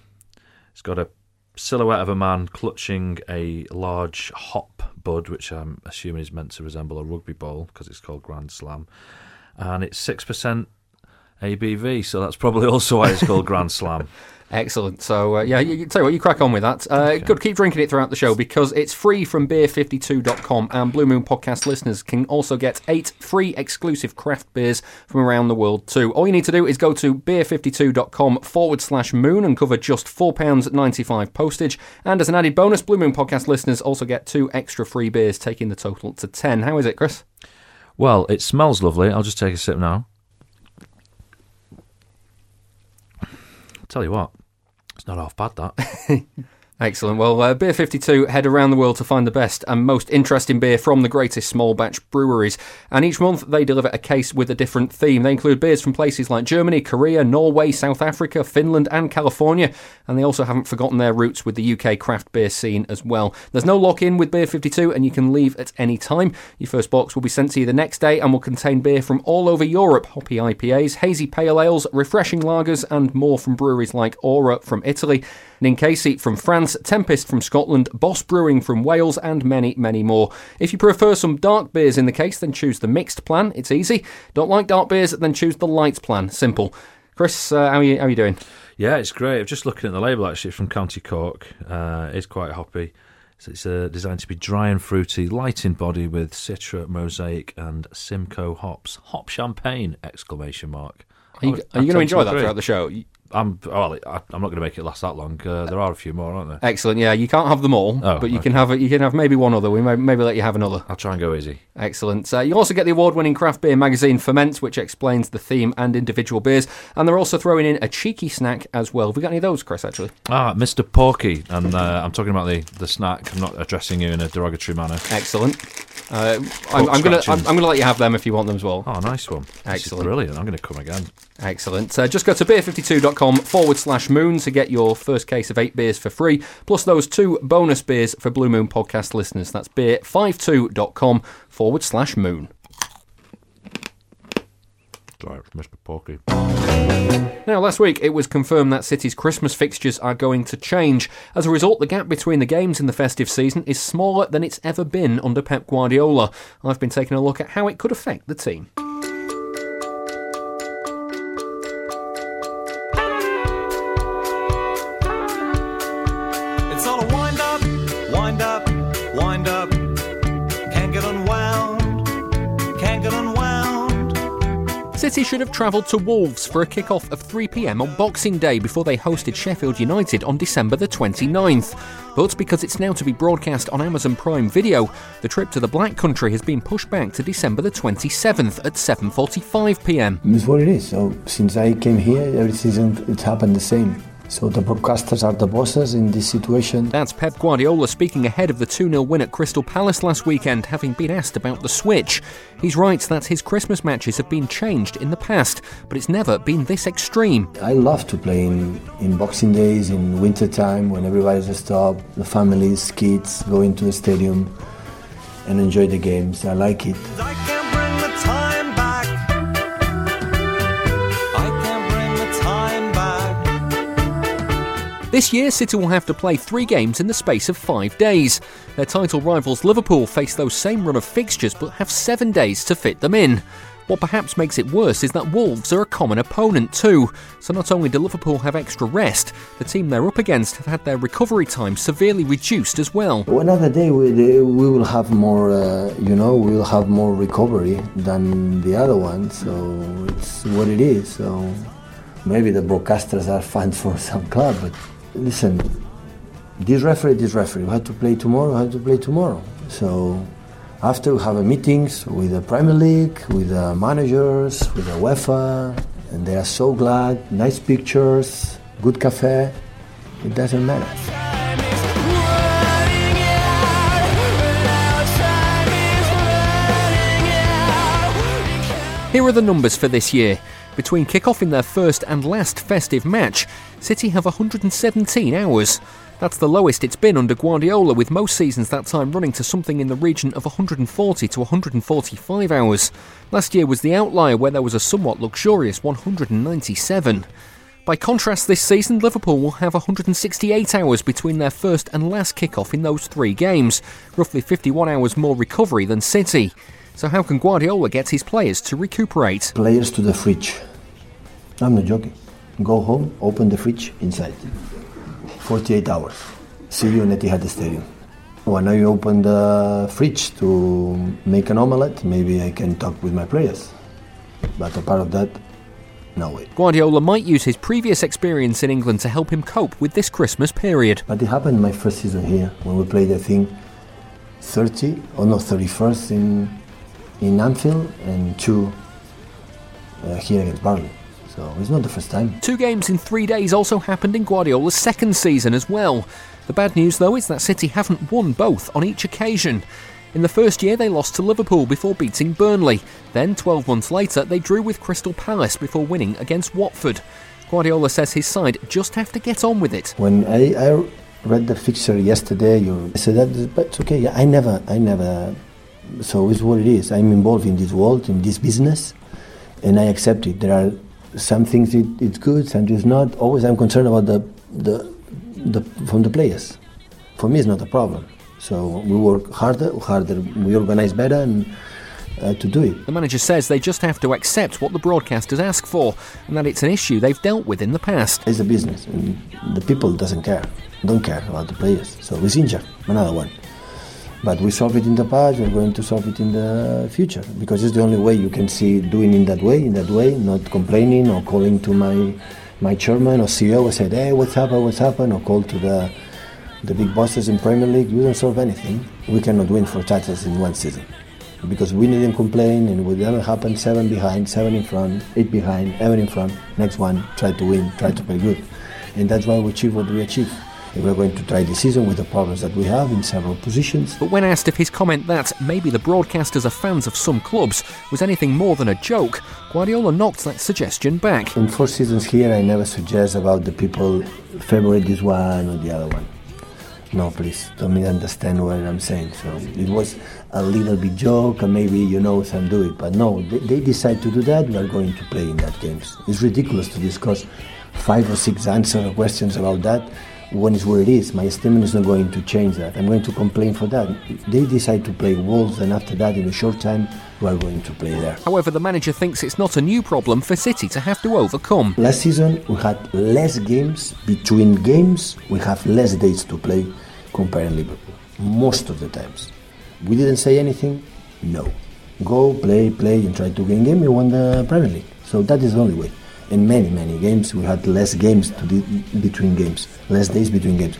It's got a silhouette of a man clutching a large hop bud, which I'm assuming is meant to resemble a rugby ball because it's called Grand Slam. And it's 6%. ABV, so that's probably also why it's called Grand Slam. <laughs> Excellent. So, uh, yeah, you, you- tell you what, you crack on with that. Uh, Good. Keep drinking it throughout the show because it's free from beer52.com, and Blue Moon podcast listeners can also get eight free exclusive craft beers from around the world, too. All you need to do is go to beer52.com forward slash moon and cover just £4.95 postage. And as an added bonus, Blue Moon podcast listeners also get two extra free beers, taking the total to 10. How is it, Chris? Well, it smells lovely. I'll just take a sip now. Tell you what, it's not half bad that. <laughs> Excellent. Well, uh, Beer 52 head around the world to find the best and most interesting beer from the greatest small batch breweries. And each month they deliver a case with a different theme. They include beers from places like Germany, Korea, Norway, South Africa, Finland, and California. And they also haven't forgotten their roots with the UK craft beer scene as well. There's no lock in with Beer 52 and you can leave at any time. Your first box will be sent to you the next day and will contain beer from all over Europe hoppy IPAs, hazy pale ales, refreshing lagers, and more from breweries like Aura from Italy. Ninkasi from France, Tempest from Scotland, Boss Brewing from Wales, and many, many more. If you prefer some dark beers in the case, then choose the mixed plan. It's easy. Don't like dark beers, then choose the light plan. Simple. Chris, uh, how, are you, how are you doing? yeah, it's great. I'm just looking at the label actually from County Cork. Uh, it's quite hoppy. So it's uh, designed to be dry and fruity, light in body with Citra, Mosaic, and Simcoe hops. Hop champagne! Exclamation mark. Are you, you going to enjoy that throughout the show? I'm well. I, I'm not going to make it last that long. Uh, there are a few more, aren't there? Excellent. Yeah, you can't have them all, Oh, but you okay. can have you can have maybe one other. We may maybe let you have another. I'll try and go easy. Excellent. Uh, you also get the award-winning craft beer magazine Ferment, which explains the theme and individual beers, and they're also throwing in a cheeky snack as well. Have we got any of those, Chris? Actually, Ah, Mr. Porky, and uh, I'm talking about the, the snack. I'm not addressing you in a derogatory manner. excellent. Uh, I'm, I'm gonna I'm. I'm gonna let you have them if you want them as well. Oh, nice one. Excellent. brilliant. I'm going to come again. Excellent. Uh, just go to beer52.com forward slash moon to get your first case of eight beers for free, plus those two bonus beers for Blue Moon podcast listeners. That's beer52.com forward slash moon. Mr. Porky. Now, last week it was confirmed that City's Christmas fixtures are going to change. As a result, the gap between the games in the festive season is smaller than it's ever been under Pep Guardiola. I've been taking a look at how it could affect the team. City should have travelled to Wolves for a kick-off of 3pm on Boxing Day before they hosted Sheffield United on December the 29th. But because it's now to be broadcast on Amazon Prime Video, the trip to the Black Country has been pushed back to December the 27th at 7.45pm. It's what it is. So since I came here, every season it's happened the same. So the broadcasters are the bosses in this situation. That's Pep Guardiola speaking ahead of the 2 0 win at Crystal Palace last weekend, having been asked about the switch. He's right that his Christmas matches have been changed in the past, but it's never been this extreme. I love to play in, in boxing days, in winter time, when everybody's at stop, the families, kids go into the stadium and enjoy the games. I like it. I This year, City will have to play three games in the space of five days. Their title rivals Liverpool face those same run of fixtures but have seven days to fit them in. What perhaps makes it worse is that Wolves are a common opponent too. So not only do Liverpool have extra rest, the team they're up against have had their recovery time severely reduced as well. Another day we, we will have more, uh, you know, we will have more recovery than the other one. So it's what it is. So maybe the broadcasters are fans for some club, but listen, this referee, this referee, we have to play tomorrow, we have to play tomorrow. So after we have a meetings with the Premier League, with the managers, with the UEFA, and they are so glad, nice pictures, good cafe, it doesn't matter. Here are the numbers for this year. Between kick-off in their first and last festive match, City have 117 hours. That's the lowest it's been under Guardiola, with most seasons that time running to something in the region of 140 to 145 hours. Last year was the outlier, where there was a somewhat luxurious 197. By contrast, this season, Liverpool will have 168 hours between their first and last kick-off in those three games, roughly 51 hours more recovery than City. So how can Guardiola get his players to recuperate? players to the fridge. I'm not joking. Go home, open the fridge inside. 48 hours. See you in Etihad Stadium. When I open the fridge to make an omelette, maybe I can talk with my players. But apart of that, no way. Guardiola might use his previous experience in England to help him cope with this Christmas period. But it happened my first season here when we played, I think, 30 or no 31st in in Anfield and two uh, here against Burnley. So it's not the first time. Two games in three days also happened in Guardiola's second season as well. The bad news, though, is that City haven't won both on each occasion. In the first year, they lost to Liverpool before beating Burnley. Then, 12 months later, they drew with Crystal Palace before winning against Watford. Guardiola says his side just have to get on with it. When I, I read the fixture yesterday, you said that, but it's okay. I never, I never. So it's what it is. I'm involved in this world, in this business, and I accept it. There are some things it, it's good, some things not. Always, I'm concerned about the, the, the from the players. For me, it's not a problem. So we work harder, harder. We organize better, and uh, to do it. The manager says they just have to accept what the broadcasters ask for, and that it's an issue they've dealt with in the past. It's a business, and the people doesn't care, don't care about the players. So it's injured, another one. But we solve it in the past. We're going to solve it in the future because it's the only way you can see doing in that way, in that way, not complaining or calling to my my chairman or CEO and said, "Hey, what's happened? What's happened?" Or call to the the big bosses in Premier League. You don't solve anything. We cannot win four titles in one season because we didn't complain and whatever happened, seven behind, seven in front, eight behind, seven in front. Next one, try to win, try to play good, and that's why we achieve what we achieve. We're going to try the season with the problems that we have in several positions. But when asked if his comment that maybe the broadcasters are fans of some clubs was anything more than a joke, Guardiola knocked that suggestion back. In four seasons here, I never suggest about the people favorite this one or the other one. No, please, don't misunderstand what I'm saying. So it was a little bit joke, and maybe you know some do it, but no, they, they decide to do that. We are going to play in that games. It's ridiculous to discuss five or six answer questions about that when it's where it is. My statement is not going to change that. I'm going to complain for that. They decide to play Wolves, and after that, in a short time, we are going to play there. However, the manager thinks it's not a new problem for City to have to overcome. Last season, we had less games. Between games, we have less days to play comparing Liverpool. Most of the times. We didn't say anything? No. Go, play, play, and try to gain game. We won the Premier League. So that is the only way. In many, many games, we had less games to di- between games, less days between games.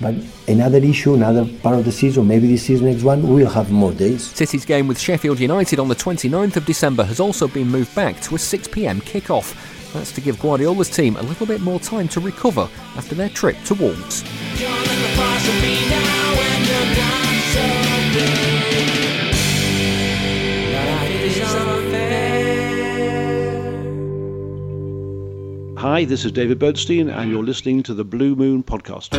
But another issue, another part of the season, maybe this season, next one, we'll have more days. City's game with Sheffield United on the 29th of December has also been moved back to a 6pm kickoff. That's to give Guardiola's team a little bit more time to recover after their trip to Wolves. Hi, this is David Bernstein, and you're listening to the Blue Moon Podcast.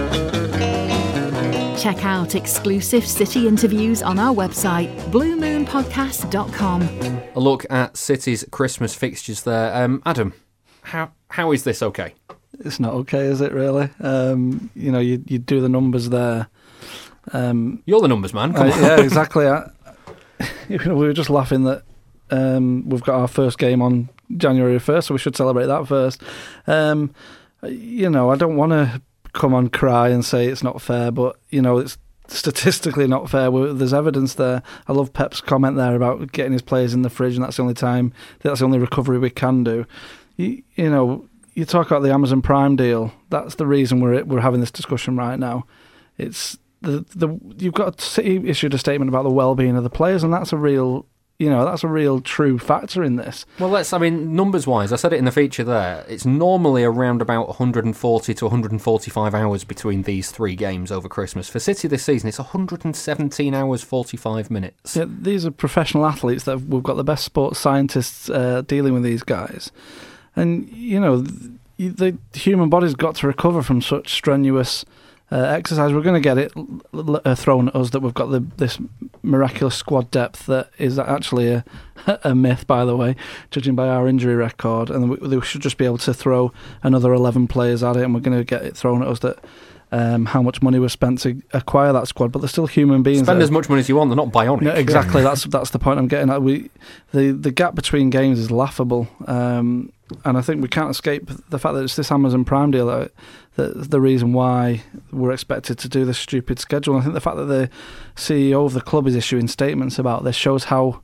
Check out exclusive City interviews on our website, bluemoonpodcast.com. A look at City's Christmas fixtures there. Um, Adam, how how is this okay? It's not okay, is it? Really? Um, you know, you you do the numbers there. Um, You're the numbers man. Come Uh, on. yeah, <laughs> exactly. I, <laughs> you know, we were just laughing that um, we've got our first game on January 1st, so we should celebrate that first. Um, you know, I don't want to come on cry and say it's not fair, but, you know, it's statistically not fair. there's evidence there. I love Pep's comment there about getting his players in the fridge, and that's the only time, that's the only recovery we can do. You, you know, you talk about the Amazon Prime deal. That's the reason we're we're having this discussion right now. It's the the you've got City issued a statement about the well-being of the players, and that's a real you know that's a real true factor in this. Well, let's. I mean, numbers wise, I said it in the feature there. It's normally around about 140 to 145 hours between these three games over Christmas. For City this season, it's 117 hours 45 minutes. Yeah, these are professional athletes that we've got the best sports scientists uh, dealing with these guys, and you know the human body's got to recover from such strenuous. Uh, exercise, we're going to get it l- l- uh, thrown at us that we've got the, this miraculous squad depth that is actually a, <laughs> a myth, by the way, judging by our injury record. And we, we should just be able to throw another 11 players at it, and we're going to get it thrown at us that um, how much money was spent to acquire that squad. But they're still human beings. Spend as much money as you want. They're not bionic. no, exactly. that's that's the point I'm getting at. We the the gap between games is laughable. Um, and I think we can't escape the fact that it's this Amazon Prime deal that, that the reason why we're expected to do this stupid schedule. I think the fact that the CEO of the club is issuing statements about this shows how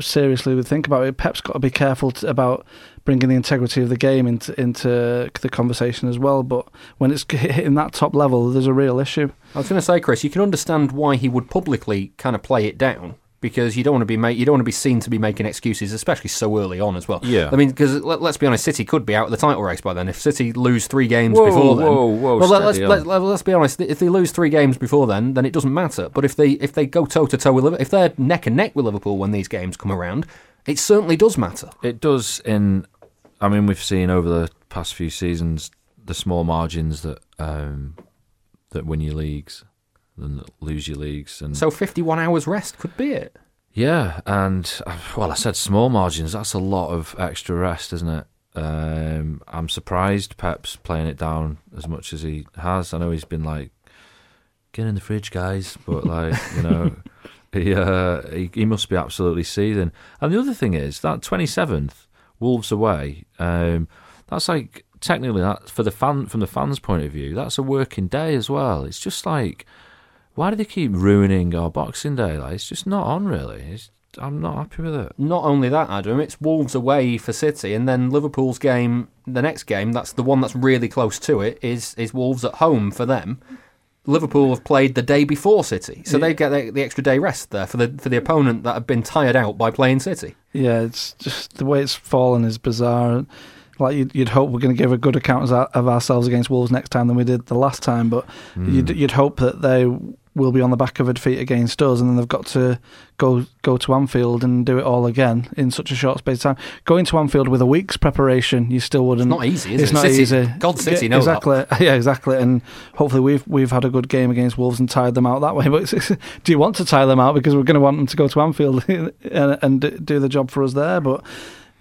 seriously we think about it. Pep's got to be careful t- about bringing the integrity of the game into into the conversation as well. But when it's <laughs> hitting that top level, there's a real issue. I was going to say, Chris, you can understand why he would publicly kind of play it down because you don't want to be ma- you don't want to be seen to be making excuses, especially so early on as well. Yeah. I mean, because let, us be honest, City could be out of the title race by then if City lose three games Whoa, before then. whoa, whoa, well, let, let's let, let, let's be honest. If they lose three games before then, then it doesn't matter. But if they if they go toe to toe with Liverpool, if they're neck and neck with Liverpool when these games come around, it certainly does matter. It does in. I mean, we've seen over the past few seasons the small margins that um, that win your leagues that lose your leagues, and So 51 hours rest could be it. yeah, and uh, well, I said small margins. That's a lot of extra rest, isn't it? Um, I'm surprised Pep's playing it down as much as he has. I know he's been like, "Get in the fridge, guys," but <laughs> like you know, he, uh, he he must be absolutely seething. And the other thing is that 27th Wolves away. Um, that's like technically that for the fan from the fans' point of view, that's a working day as well. It's just like, why do they keep ruining our Boxing Day? Like it's just not on really. It's, I'm not happy with it. Not only that, Adam, it's Wolves away for City, and then Liverpool's game, the next game, that's the one that's really close to it, is is Wolves at home for them. Liverpool have played the day before City, so they get the, the extra day rest there for the for the opponent that have been tired out by playing City. Yeah, it's just the way it's fallen is bizarre. Like you'd, you'd hope we're going to give a good account of ourselves against Wolves next time than we did the last time, but hmm. you'd, you'd hope that they will be on the back of a defeat against us, and then they've got to go go to Anfield and do it all again in such a short space of time. Going to Anfield with a week's preparation, you still wouldn't. It's not easy, is it's it? not City- easy. God, City yeah, that. exactly. <laughs> Yeah, exactly. And hopefully we've we've had a good game against Wolves and tired them out that way. <laughs> But it's, it's- do you want to tire them out because we're going to want them to go to Anfield <laughs> and, and do the job for us there? But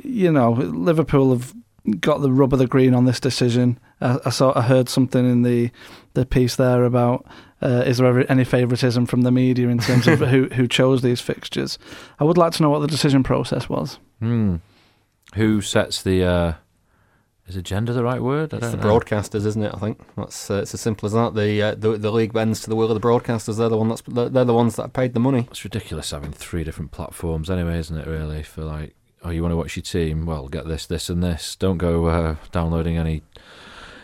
you know, Liverpool have got the rub of the green on this decision. I, I saw I heard something in the the piece there about uh, is there ever any favouritism from the media in terms of <laughs> who who chose these fixtures? I would like to know what the decision process was. Hmm. Who sets the? Uh, is agenda the right word? I It's the don't know. broadcasters, isn't it? I think that's uh, it's as simple as that. The, uh, the the league bends to the will of the broadcasters. They're the one that's they're the ones that paid the money. It's ridiculous having three different platforms anyway, isn't it? Really, for like, oh, you want to watch your team? Well, get this, this, and this. Don't go uh, downloading any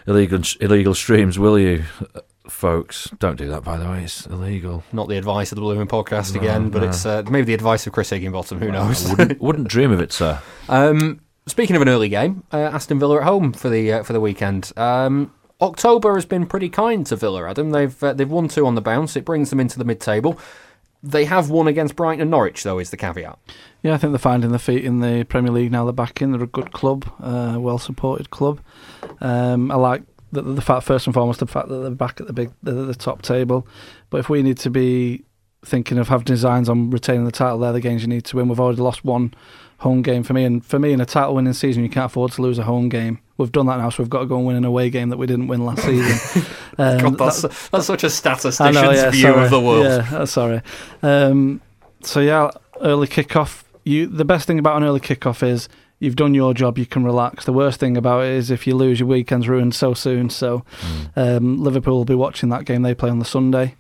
illegal illegal streams, will you, uh, folks? Don't do that, by the way. It's illegal. Not the advice of the Blue Moon Podcast No, again, but no. it's uh, maybe the advice of Chris Higginbottom. Who knows? wouldn't, <laughs> wouldn't dream of it, sir. Um, speaking of an early game, uh, Aston Villa at home for the uh, for the weekend. Um, October has been pretty kind to Villa. Adam, they've uh, they've won two on the bounce. It brings them into the mid table. They have won against Brighton and Norwich, though, is the caveat. Yeah, I think they're finding their feet in the Premier League now. They're back in. They're a good club, uh, well supported club. Um, I like the, the fact, first and foremost, the fact that they're back at the big, the, the top table. But if we need to be thinking of having designs on retaining the title, they're the games you need to win. We've already lost one home game for me, and for me, in a title winning season, you can't afford to lose a home game. We've done that now, so we've got to go and win an away game that we didn't win last season. <laughs> Um, God, that's, that- that's such a statistician's know, yeah, view sorry. of the world. Yeah, uh, sorry. Um, so yeah, early kickoff. You the best thing about an early kickoff is you've done your job. You can relax. The worst thing about it is if you lose, your weekend's ruined so soon. So um, Liverpool will be watching that game. They play on the Sunday.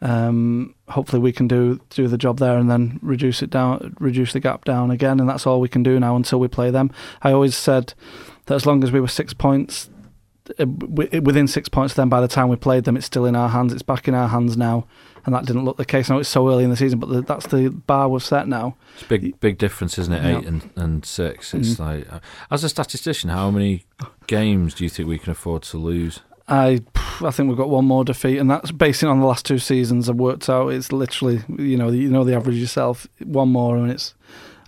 Um, hopefully, we can do do the job there and then reduce it down, reduce the gap down again. And that's all we can do now until we play them. I always said that as long as we were six points uh, within six points then by the time we played them it's still in our hands it's back in our hands now and that didn't look the case I know it's so early in the season but the, that's the bar we've set now It's a big, big difference, isn't it? Yeah. Eight and, and six. It's Mm. like, uh, as a statistician, how many games do you think we can afford to lose? I I think we've got one more defeat and that's basing on the last two seasons I've worked out it's literally you know you know the average yourself one more and it's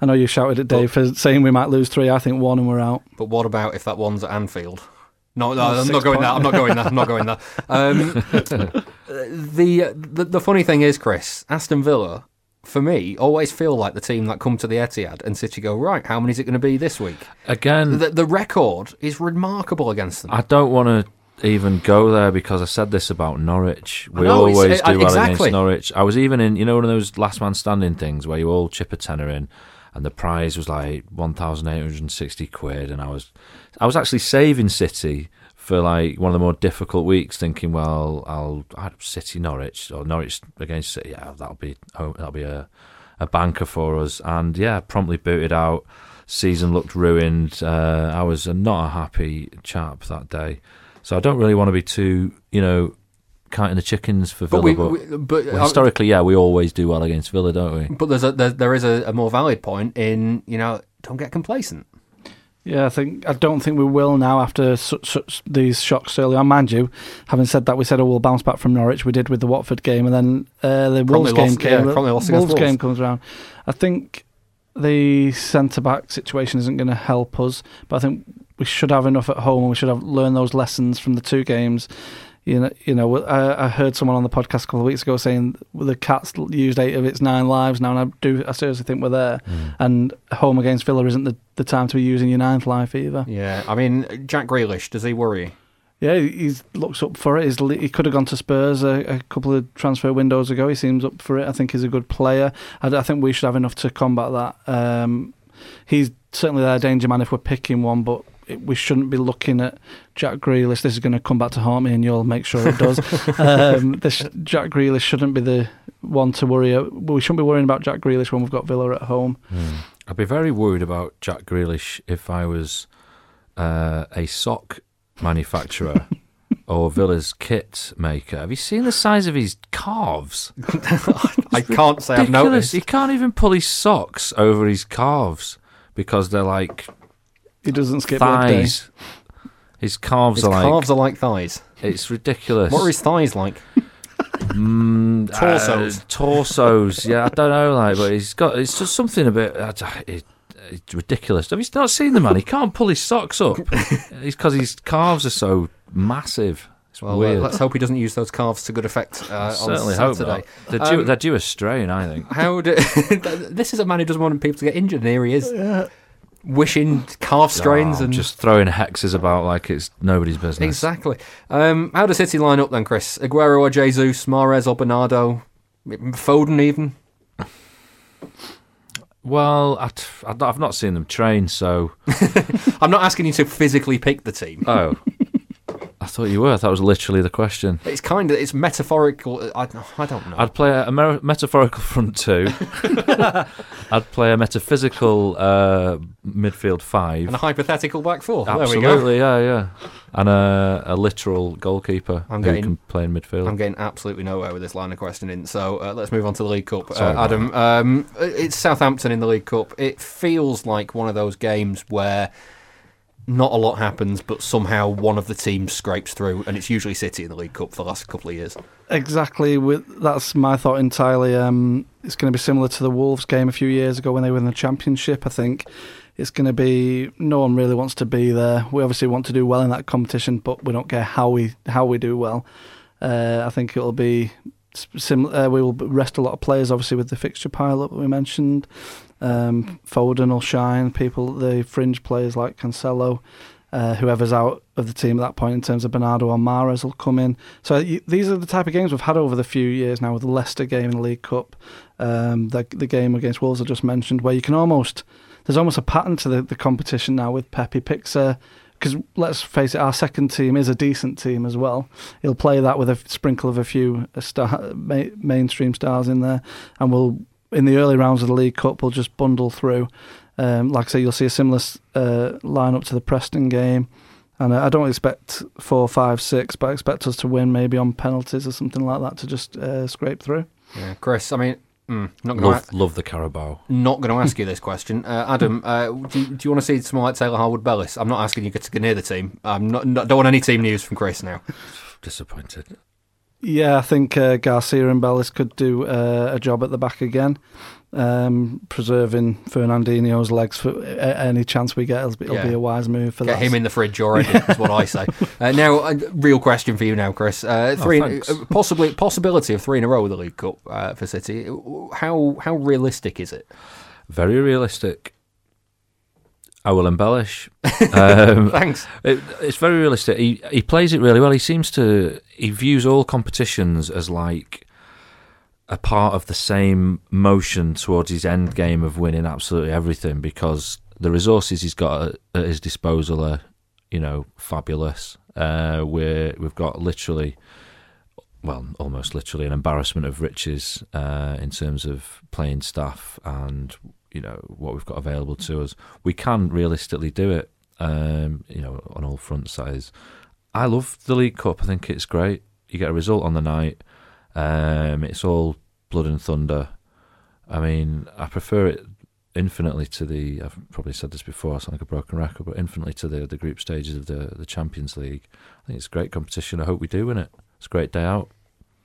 I know you shouted at Dave for saying we might lose three I think one and we're out But what about if that one's at Anfield? No, no, Oh, I'm not going point- there. I'm not going there. I'm not going there. <laughs> Um, the, the the funny thing is, Chris, Aston Villa, for me, always feel like the team that come to the Etihad and City go right. How many is it going to be this week? Again, The, the record is remarkable against them. I don't want to even go there because I said this about Norwich. We know, always uh, do well exactly. against Norwich. I was even in, you know, one of those last man standing things where you all chip a tenner in. And the prize was like one thousand eight hundred and sixty quid, and I was I was actually saving City for like one of the more difficult weeks, thinking, well, I'll I City Norwich or Norwich against City, yeah, that'll be that'll be a a banker for us, and yeah, promptly booted out. Season looked ruined. Uh, I was not a happy chap that day, so I don't really want to be too, you know, counting the chickens for Villa. But we, but we but well, uh, historically, yeah, we always do well against Villa, don't we? but there's a there, there is a, a more valid point in you know don't get complacent. Yeah, I think I don't think we will now after such, such these shocks early on. Mind you, having said that, we said oh we'll bounce back from Norwich. We did with the Watford game, and then uh, the Promptly Wolves game lost- came. yeah, the promptly lost Wolves against game comes around. I think the centre back situation isn't going to help us, but I think we should have enough at home, and we should have learned those lessons from the two games. You know, you know. I, I heard someone on the podcast a couple of weeks ago saying the Cats used eight of its nine lives now, and I do. I seriously think we're there. And home against Villa isn't the, the time to be using your ninth life either. Yeah, I mean Jack Grealish does he worry? you? Yeah, he he's looks up for it. He's, he could have gone to Spurs a, a couple of transfer windows ago. He seems up for it. I think he's a good player. I, I think we should have enough to combat that. Um, he's certainly their danger man if we're picking one, but we shouldn't be looking at Jack Grealish. This is going to come back to haunt me, and you'll make sure it does. <laughs> um, this Jack Grealish shouldn't be the one to worry. a- We shouldn't be worrying about Jack Grealish when we've got Villa at home. I'd be very worried about Jack Grealish if I was uh, a sock manufacturer <laughs> or Villa's kit maker. Have you seen the size of his calves? <laughs> I can't say I've noticed. He can't even pull his socks over his calves because they're like He doesn't skip leg day. thighs. His calves His are like calves are like thighs. it's ridiculous. What are his thighs like? Mm, <laughs> Torsos. uh, torsos. Yeah, I don't know, like, but he's got. It's just something a bit. I It, it's ridiculous. Have you not seen the man? He can't pull his socks up. <laughs> it's because his calves are so massive. It's Well, uh, weird. let's hope he doesn't use those calves to good effect uh, on Certainly hope Saturday. not. They're due, Um, they're due a strain, I think. How do, <laughs> this is a man who doesn't want people to get injured, and here he is, wishing calf strains Oh, and just throwing hexes about like it's nobody's business. exactly. Um, how does City line up then, Chris? Aguero or Jesus, Mahrez or Bernardo, Foden even? Well, I t- I've not- I've not seen them train, so <laughs> I'm not asking you to physically pick the team. oh, <laughs> thought you were. That was literally the question. It's kind of it's metaphorical. I, I don't know. I'd play a mer- metaphorical <laughs> front two. <laughs> I'd play a metaphysical uh, midfield five. and a hypothetical back four. There we go. Absolutely, yeah, yeah. And a, a literal goalkeeper I'm who getting- can play in midfield. I'm getting absolutely nowhere with this line of questioning. So uh, let's move on to the League Cup. Sorry Uh, Adam, um, it's Southampton in the League Cup. It feels like one of those games where not a lot happens, but somehow one of the teams scrapes through, and it's usually City in the League Cup for the last couple of years. Exactly. With that's my thought entirely. Um, it's going to be similar to the Wolves game a few years ago when they in the Championship. I think it's going to be no one really wants to be there. We obviously want to do well in that competition, but we don't care how we how we do well. Uh, I think it'll be similar. Uh, we will rest a lot of players, obviously, with the fixture pile up that we mentioned. Um, Foden will shine. People, the fringe players like Cancelo, uh, whoever's out of the team at that point in terms of Bernardo or Mahrez will come in. So y these are the type of games we've had over the few years now with the Leicester game in the League Cup, um, the, the game against Wolves I just mentioned, where you can almost there's almost a pattern to the, the competition now with Pep. He picks because let's face it, our second team is a decent team as well. He'll play that with a sprinkle of a few uh, star, ma- mainstream stars in there, and we'll in the early rounds of the League Cup we'll just bundle through. Um, like I say, you'll see a similar uh, lineup to the Preston game, and I don't expect four, five, six, but I expect us to win maybe on penalties or something like that to just uh, scrape through. Yeah, Chris. I mean, mm, not going to love, love the Carabao. not going to ask you this question, uh, Adam. Uh, do, you- do you want to see someone like Taylor Harwood Bellis? I'm not asking you to get near the team. I'm not, not don't want any team news from Chris now. Disappointed. Yeah, I think uh, Garcia and Bellis could do uh, a job at the back again, um, preserving Fernandinho's legs for a- any chance we get. It'll be, it'll Yeah. be a wise move for Get that. him in the fridge already. is what I say. <laughs> Uh, now, a real question for you now, Chris. Uh, three, uh, possibly possibility of three in a row with the League Cup uh, for City. How how realistic is it? Very realistic. I will embellish. <laughs> Um, Thanks. It, it's very realistic. He he plays it really well. He seems to he views all competitions as like a part of the same motion towards his end game of winning absolutely everything because the resources he's got at, his disposal are, you know, fabulous. Uh, we're, we've got literally, well, almost literally an embarrassment of riches uh, in terms of playing staff and you know what we've got available to us. We can realistically do it, um, you know, on all fronts. That is, I love the League Cup. I think it's great. You get a result on the night. Um, it's all blood and thunder. I mean, I prefer it infinitely to the. I've probably said this before. I sound like a broken record, but infinitely to the the group stages of the the Champions League. I think it's a great competition. I hope we do win it. It's a great day out.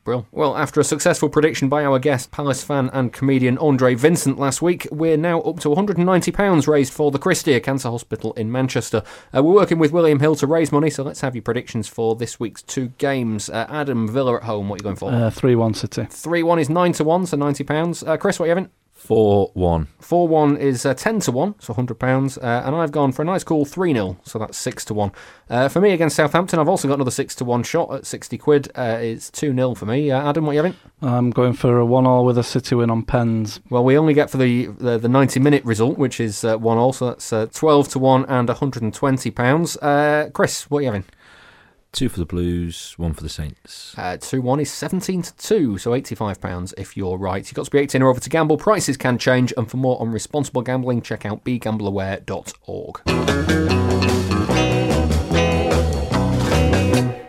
Brill. Well, after a successful prediction by our guest, Palace fan and comedian Andre Vincent last week, we're now up to £190 raised for the Christie, cancer hospital in Manchester. Uh, we're working with William Hill to raise money, so let's have your predictions for this week's two games. Uh, Adam Villa at home, what are you going for? Uh, 3 1 City. 3 1 is 9 to 1, so £90. Uh, Chris, what are you having? Four one. Four one is uh, ten to one, so hundred pounds, uh, and I've gone for a nice cool three 0 so that's six to one. Uh, for me against Southampton, I've also got another six to one shot at sixty quid. Uh, it's two 0 for me. Uh, Adam, what are you having? I'm going for a one all with a City win on pens. Well, we only get for the the, the ninety minute result, which is uh, one all, so that's twelve to one and hundred and twenty pounds. Chris, what are you having? Two for the Blues, one for the Saints. Uh, 2 1 is 17 to 2, so £85 if you're right. You've got to be 18 or over to gamble. Prices can change, and for more on responsible gambling, check out begambleaware.org.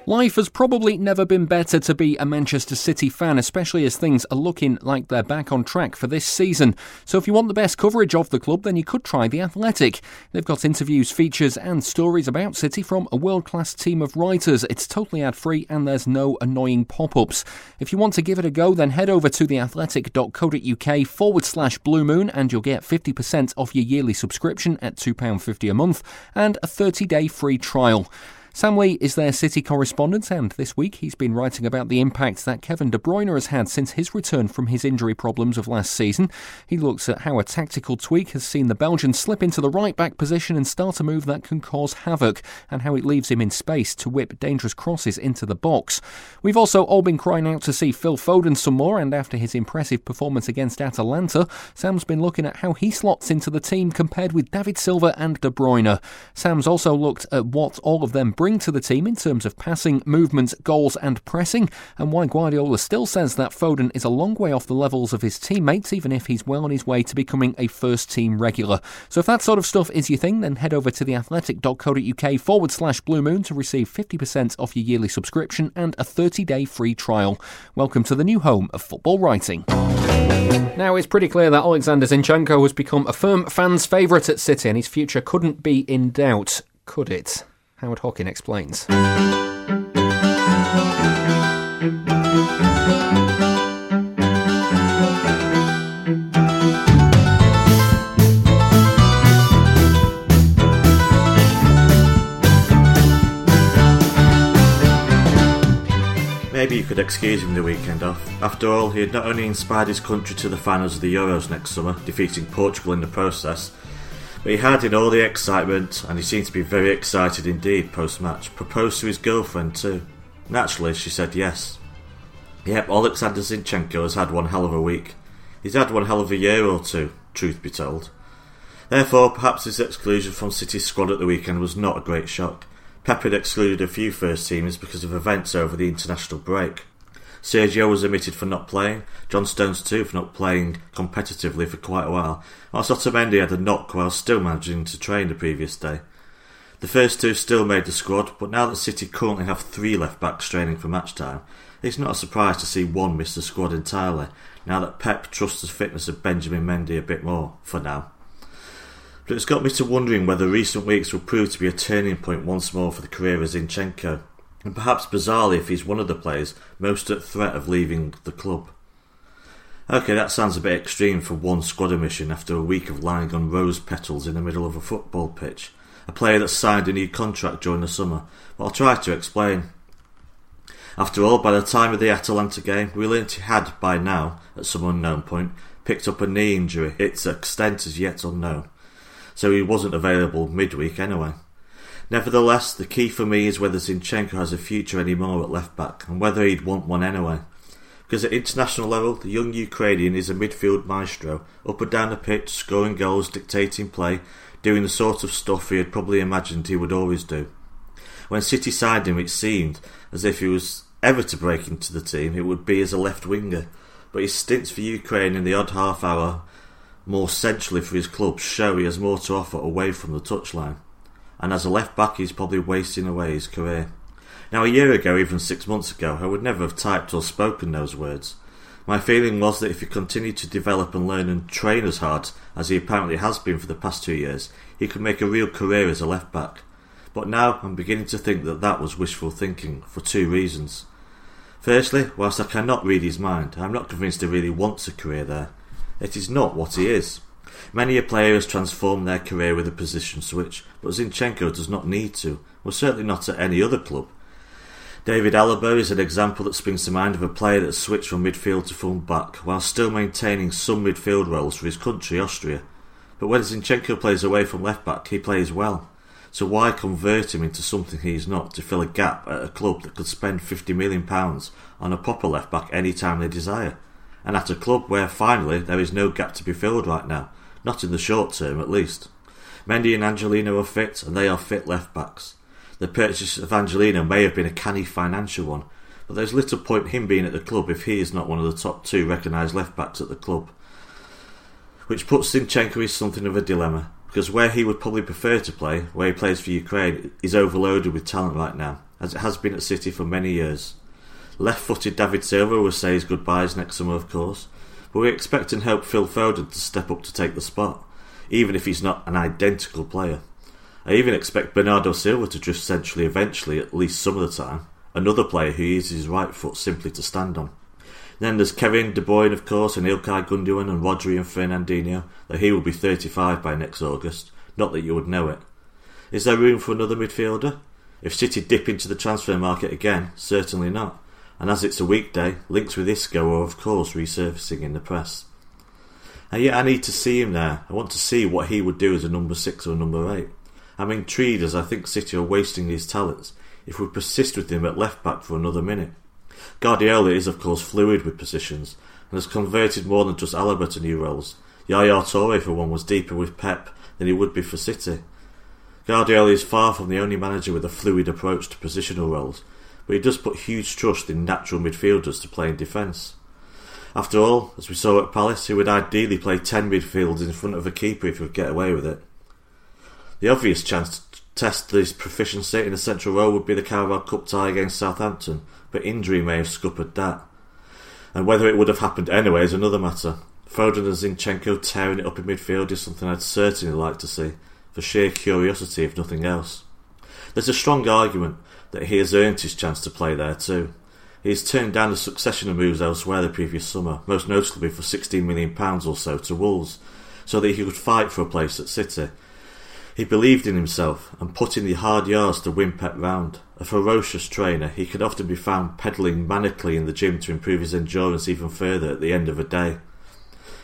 Life has probably never been better to be a Manchester City fan, especially as things are looking like they're back on track for this season. So, if you want the best coverage of the club, then you could try The Athletic. They've got interviews, features, and stories about City from a world class team of writers. It's totally ad free and there's no annoying pop ups. If you want to give it a go, then head over to theathletic.co.uk forward slash blue moon and you'll get 50% off your yearly subscription at £2.50 a month and a 30 day free trial. Sam Lee is their City correspondent, and this week he's been writing about the impact that Kevin De Bruyne has had since his return from his injury problems of last season. He looks at how a tactical tweak has seen the Belgian slip into the right back position and start a move that can cause havoc, and how it leaves him in space to whip dangerous crosses into the box. We've also all been crying out to see Phil Foden some more, and after his impressive performance against Atalanta, Sam's been looking at how he slots into the team compared with David Silva and De Bruyne. Sam's also looked at what all of them bring bring to the team in terms of passing, movement, goals, and pressing, and why Guardiola still says that Foden is a long way off the levels of his teammates, even if he's well on his way to becoming a first team regular. So if that sort of stuff is your thing, then head over to theathletic.co.uk forward slash blue moon to receive 50% off your yearly subscription and a 30 day free trial. Welcome to the new home of football writing. Now, it's pretty clear that Alexander Zinchenko has become a firm fan's favourite at City and his future couldn't be in doubt, could it? Howard Hockin explains. Maybe you could excuse him the weekend off. After all, he had not only inspired his country to the finals of the Euros next summer, defeating Portugal in the process, but he had, in all the excitement, and he seemed to be very excited indeed post match, proposed to his girlfriend too. Naturally, she said yes. Yep, Alexander Zinchenko has had one hell of a week. He's had one hell of a year or two, truth be told. Therefore, perhaps his exclusion from City's squad at the weekend was not a great shock. Pep had excluded a few first teamers because of events over the international break. Sergio was omitted for not playing, John Stones too for not playing competitively for quite a while, whilst Otamendi had a knock while still managing to train the previous day. The first two still made the squad, but now that City currently have three left backs training for match time, it's not a surprise to see one miss the squad entirely, now that Pep trusts the fitness of Benjamin Mendy a bit more, for now. But it's got me to wondering whether recent weeks will prove to be a turning point once more for the career of Zinchenko and perhaps bizarrely if he's one of the players most at threat of leaving the club. Okay, that sounds a bit extreme for one squad omission after a week of lying on rose petals in the middle of a football pitch. A player that signed a new contract during the summer, but I'll try to explain. After all, by the time of the Atalanta game, he had, by now, at some unknown point, picked up a knee injury. Its extent is yet unknown. So he wasn't available midweek anyway. Nevertheless, the key for me is whether Zinchenko has a future anymore at left back and whether he'd want one anyway. Because at international level, the young Ukrainian is a midfield maestro, up and down the pitch, scoring goals, dictating play, doing the sort of stuff he had probably imagined he would always do. When City signed him, it seemed as if he was ever to break into the team, it would be as a left winger. But his stints for Ukraine in the odd half hour, more centrally for his club, show he has more to offer away from the touchline. And as a left back, he's probably wasting away his career. Now, a year ago, even six months ago, I would never have typed or spoken those words. My feeling was that if he continued to develop and learn and train as hard as he apparently has been for the past two years, he could make a real career as a left back. But now I'm beginning to think that that was wishful thinking for two reasons. Firstly, whilst I cannot read his mind, I'm not convinced he really wants a career there. It is not what he is. Many a player has transformed their career with a position switch, but Zinchenko does not need to, well certainly not at any other club. David Alaba is an example that springs to mind of a player that switched from midfield to full back while still maintaining some midfield roles for his country, Austria. But when Zinchenko plays away from left back, he plays well. So why convert him into something he's not to fill a gap at a club that could spend £50 million on a proper left back any time they desire? And at a club where finally there is no gap to be filled right now, not in the short term at least. Mendy and Angelino are fit, and they are fit left backs. The purchase of Angelino may have been a canny financial one, but there's little point him being at the club if he is not one of the top two recognised left backs at the club. Which puts Zinchenko in something of a dilemma, because where he would probably prefer to play, where he plays for Ukraine, is overloaded with talent right now, as it has been at City for many years. Left footed David Silva will say his goodbyes next summer, of course, but we expect and hope Phil Foden to step up to take the spot, even if he's not an identical player. I even expect Bernardo Silva to drift centrally eventually, at least some of the time. Another player who uses his right foot simply to stand on. Then there's Kevin De Bruyne, of course, and Ilkay Gundogan and Rodri and Fernandinho, though he will be 35 by next August. Not that you would know it. Is there room for another midfielder? If City dip into the transfer market again, certainly not. And as it's a weekday, links with Isco are of course resurfacing in the press. And yet I need to see him there. I want to see what he would do as a number six or number eight. I'm intrigued as I think City are wasting his talents if we persist with him at left back for another minute. Guardiola is of course fluid with positions and has converted more than just Alaba to new roles. Yaya Toure for one was deeper with Pep than he would be for City. Guardiola is far from the only manager with a fluid approach to positional roles, but he does put huge trust in natural midfielders to play in defence. After all, as we saw at Palace, he would ideally play 10 midfielders in front of a keeper if he could get away with it. The obvious chance to test his proficiency in a central role would be the Carabao Cup tie against Southampton, but injury may have scuppered that. And whether it would have happened anyway is another matter. Foden and Zinchenko tearing it up in midfield is something I'd certainly like to see, for sheer curiosity if nothing else. There's a strong argument that he has earned his chance to play there too. He has turned down a succession of moves elsewhere the previous summer, most notably for £16 million or so to Wolves, so that he could fight for a place at City, he believed in himself and put in the hard yards to win Pep round. A ferocious trainer, he could often be found pedalling manically in the gym to improve his endurance even further at the end of a day.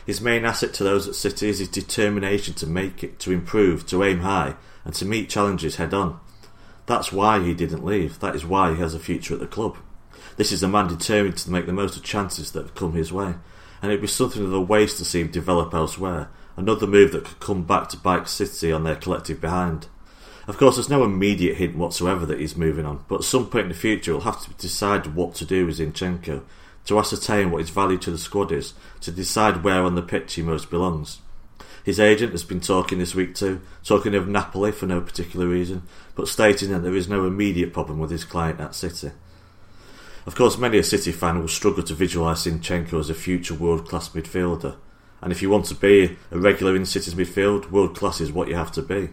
His main asset to those at City is his determination to make it, to improve, to aim high, and to meet challenges head on. That's why he didn't leave. That is why he has a future at the club. This is a man determined to make the most of chances that have come his way, and it'd be something of a waste to see him develop elsewhere Another move that could come back to bite City on their collective behind. Of course, there's no immediate hint whatsoever that he's moving on, but at some point in the future, he'll have to decide what to do with Zinchenko, to ascertain what his value to the squad is, to decide where on the pitch he most belongs. His agent has been talking this week too, talking of Napoli for no particular reason, but stating that there is no immediate problem with his client at City. Of course, many a City fan will struggle to visualise Zinchenko as a future world class midfielder, and if you want to be a regular in City's midfield, world class is what you have to be.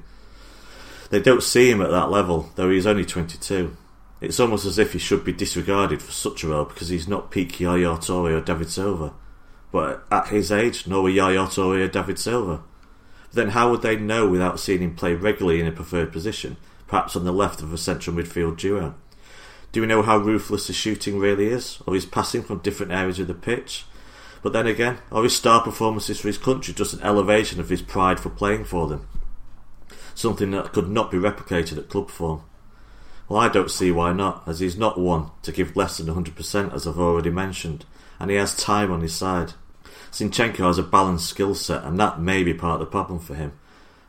They don't see him at that level, though he is only 22. It's almost as if he should be disregarded for such a role because he's not peak Yaya Toure or David Silva. But at his age, nor were Yaya Toure or David Silva. Then how would they know without seeing him play regularly in a preferred position, perhaps on the left of a central midfield duo? Do we know how ruthless his shooting really is, or his passing from different areas of the pitch? But then again, are his star performances for his country just an elevation of his pride for playing for them? Something that could not be replicated at club form. Well, I don't see why not, as he's not one to give less than 100%, as I've already mentioned, and he has time on his side. Zinchenko has a balanced skill set, and that may be part of the problem for him.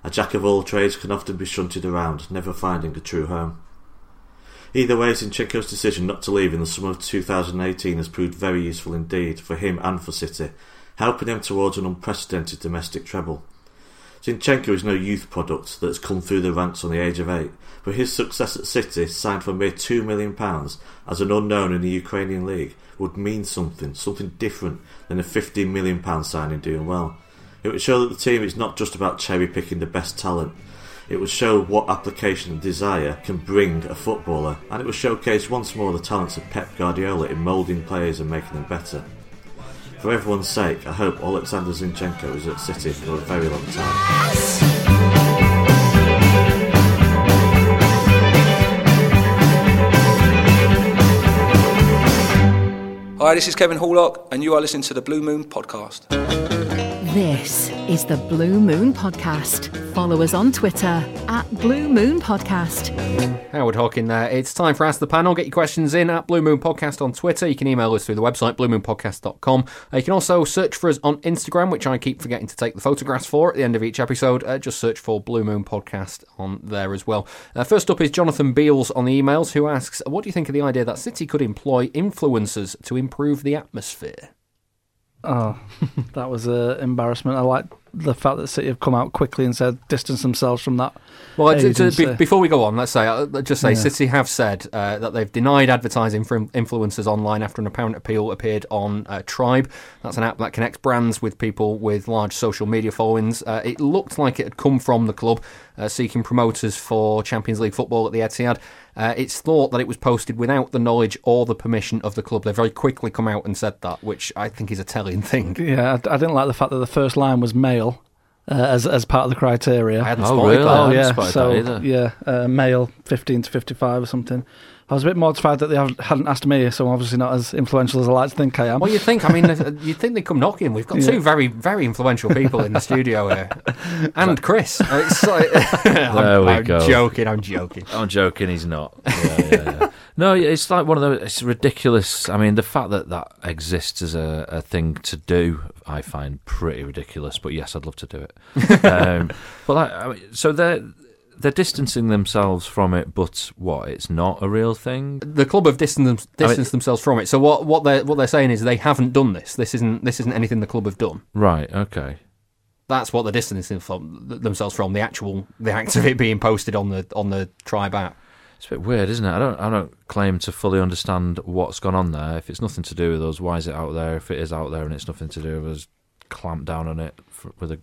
A jack of all trades can often be shunted around, never finding a true home. Either way, Zinchenko's decision not to leave in the summer of 2018 has proved very useful indeed for him and for City, helping them towards an unprecedented domestic treble. Zinchenko is no youth product that's come through the ranks on the age of eight, but his success at City, signed for mere £2 million as an unknown in the Ukrainian league, would mean something, something different than a £15 million signing doing well. It would show that the team is not just about cherry picking the best talent. It would show what application and desire can bring a footballer, and it would showcase once more the talents of Pep Guardiola in moulding players and making them better. For everyone's sake, I hope Alexander Zinchenko is at City for a very long time. Hi, this is Kevin Horlock, and you are listening to the Blue Moon Podcast. This is the Blue Moon Podcast. Follow us on Twitter at Blue Moon Podcast. Howard Hockin there. It's time for Ask the Panel. Get your questions in at Blue Moon Podcast on Twitter. You can email us through the website, bluemoonpodcast.com. Uh, you can also search for us on Instagram, which I keep forgetting to take the photographs for at the end of each episode. Uh, just search for Blue Moon Podcast on there as well. Uh, first up is Jonathan Beals on the emails, who asks, What do you think of the idea that City could employ influencers to improve the atmosphere? Oh, <laughs> that was an embarrassment. I like the fact that City have come out quickly and said distance themselves from that. Well, agency. be- before we go on, let's say, uh, let's just say Yeah. City have said uh, that they've denied advertising for influencers online after an apparent appeal appeared on uh, Tribe. That's an app that connects brands with people with large social media followings. Uh, it looked like it had come from the club uh, seeking promoters for Champions League football at the Etihad. Uh, it's thought that it was posted without the knowledge or the permission of the club. They've very quickly come out and said that, which I think is a telling thing. Yeah, I, I didn't like the fact that the first line was male uh, as as part of the criteria. I hadn't Oh, spotted really? that. I Oh hadn't yeah, spotted so that either. yeah, uh, male, fifteen to fifty-five or something. I was a bit mortified that they hadn't asked me, so I'm obviously not as influential as I like to think I am. Well, you'd think. I mean, you'd think they'd come knocking. We've got Yeah. two very, very influential people in the studio here, <laughs> and Chris. Uh, It's like, <laughs> I'm, There we I'm go. joking. I'm joking. I'm joking. He's not. Yeah, yeah, yeah. no, it's like one of those. It's ridiculous. I mean, the fact that that exists as a, a thing to do, I find pretty ridiculous. But yes, I'd love to do it. <laughs> um, but like, I mean, so they're they're distancing themselves from it. But what? It's not a real thing. The club have distanced, I mean- themselves from it. So what, what they're what they're saying is they haven't done this. This isn't this isn't anything the club have done. Right. Okay. That's what they're distancing from, themselves from the actual the act of it being posted on the on the tribe app. It's a bit weird, isn't it? I don't. I don't claim to fully understand what's gone on there. If it's nothing to do with us, why is it out there? If it is out there and it's nothing to do with us, clamp down on it for, with a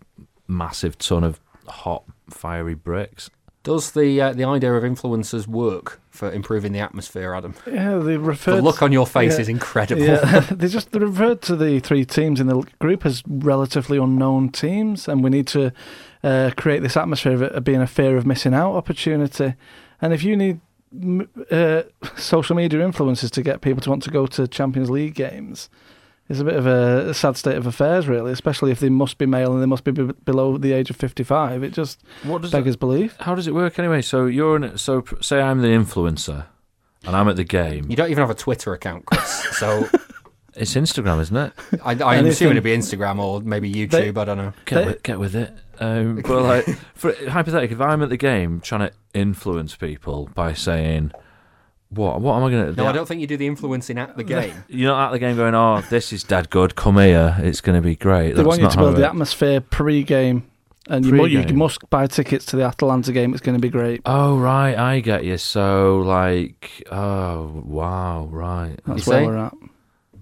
massive ton of hot, fiery bricks. Does the uh, the idea of influencers work for improving the atmosphere, Adam? yeah, they referred. The look on your face yeah. is incredible. Yeah, <laughs> <laughs> they just they referred to the three teams in the group as relatively unknown teams, and we need to uh, create this atmosphere of being a fear of missing out opportunity. And if you need uh, <laughs> social media influencers to get people to want to go to Champions League games, it's a bit of a sad state of affairs, really. Especially if they must be male and they must be b- below the age of fifty-five. It just What does beggars belief. How does it work anyway? So you're in, so say I'm the influencer, and I'm at the game. You don't even have a Twitter account, Chris. <laughs> So It's Instagram, isn't it? I, I'm Anything- assuming it'd be Instagram or maybe YouTube. I don't know. Get They- with, get with it. Um, but like, <laughs> for hypothetically, if I'm at the game trying to influence people by saying, "What? What am I going to?" No, I don't think you do the influencing at the game. <laughs> You're not at the game going, "Oh, this is dad good. Come here. It's going to be great." They That's want you to build the atmosphere pre-game, and you, mu- you Pre-game. must buy tickets to the Atalanta game. It's going to be great. Oh right, I get you. So like, oh wow, right. That's You where see? we're at.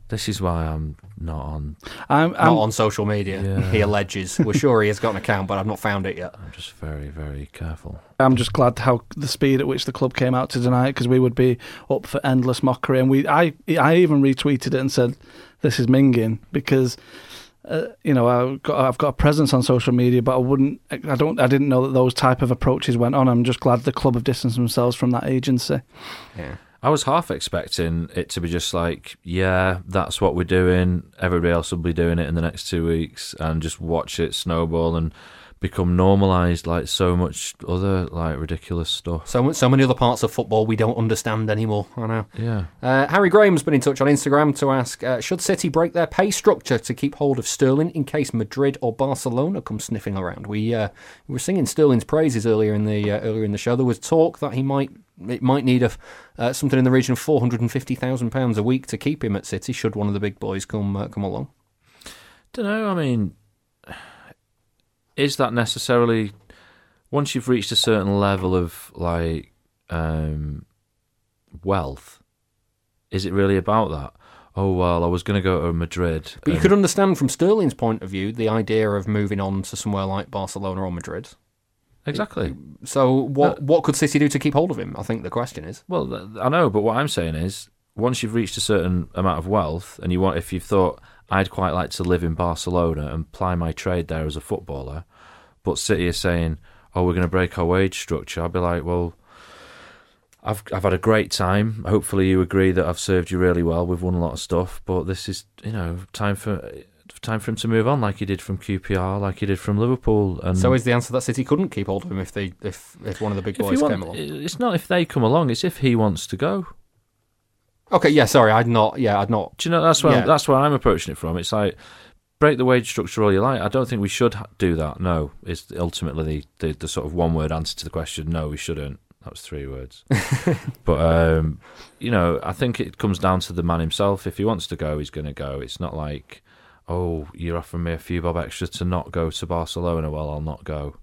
This is why I'm not on. I'm, Not I'm on social media. Yeah. He alleges. We're sure he has got an account, but I've not found it yet. I'm just very, very careful. I'm just glad how the speed at which the club came out to deny it because we would be up for endless mockery. And we, I, I even retweeted it and said, "This is minging," because uh, you know I've got I've got a presence on social media, but I wouldn't, I don't, I didn't know that those type of approaches went on. I'm just glad the club have distanced themselves from that agency. Yeah. I was half expecting it to be just like, yeah, that's what we're doing. Everybody else will be doing it in the next two weeks, and just watch it snowball and become normalised like so much other like ridiculous stuff. So so many other parts of football we don't understand anymore. I know. Yeah. Uh, Harry Graham's been in touch on Instagram to ask uh, Should City break their pay structure to keep hold of Sterling in case Madrid or Barcelona come sniffing around? We, uh, we were singing Sterling's praises earlier in the uh, earlier in the show. There was talk that he might it might need a, uh, something in the region of four hundred and fifty thousand pounds a week to keep him at City. Should one of the big boys come uh, come along? Don't know. I mean, is that necessarily once you've reached a certain level of like um, wealth? Is it really about that? Oh well, I was going to go to Madrid. But you could understand from Sterling's point of view the idea of moving on to somewhere like Barcelona or Madrid. Exactly. So what what could City do to keep hold of him? I think the question is. Well, I know, but what I'm saying is, once you've reached a certain amount of wealth, and you want, if you've thought, I'd quite like to live in Barcelona and ply my trade there as a footballer, but City is saying, oh, we're going to break our wage structure, I'd be like, well, I've I've had a great time. Hopefully, you agree that I've served you really well. We've won a lot of stuff, but this is, you know, time for time for him to move on, like he did from QPR, like he did from Liverpool. And So is the answer that City couldn't keep hold of him if they if if one of the big boys you came along? it's not if they come along; it's if he wants to go. Okay, yeah, sorry, I'd not. Yeah, I'd not. Do you know that's where Yeah. that's where I'm approaching it from. It's like break the wage structure all you like. I don't think we should do that. No, is ultimately the, the the sort of one word answer to the question. No, we shouldn't. That was three words. <laughs> but um, you know, I think it comes down to the man himself. If he wants to go, he's going to go. It's not like, oh, you're offering me a few bob extra to not go to Barcelona. Well, I'll not go.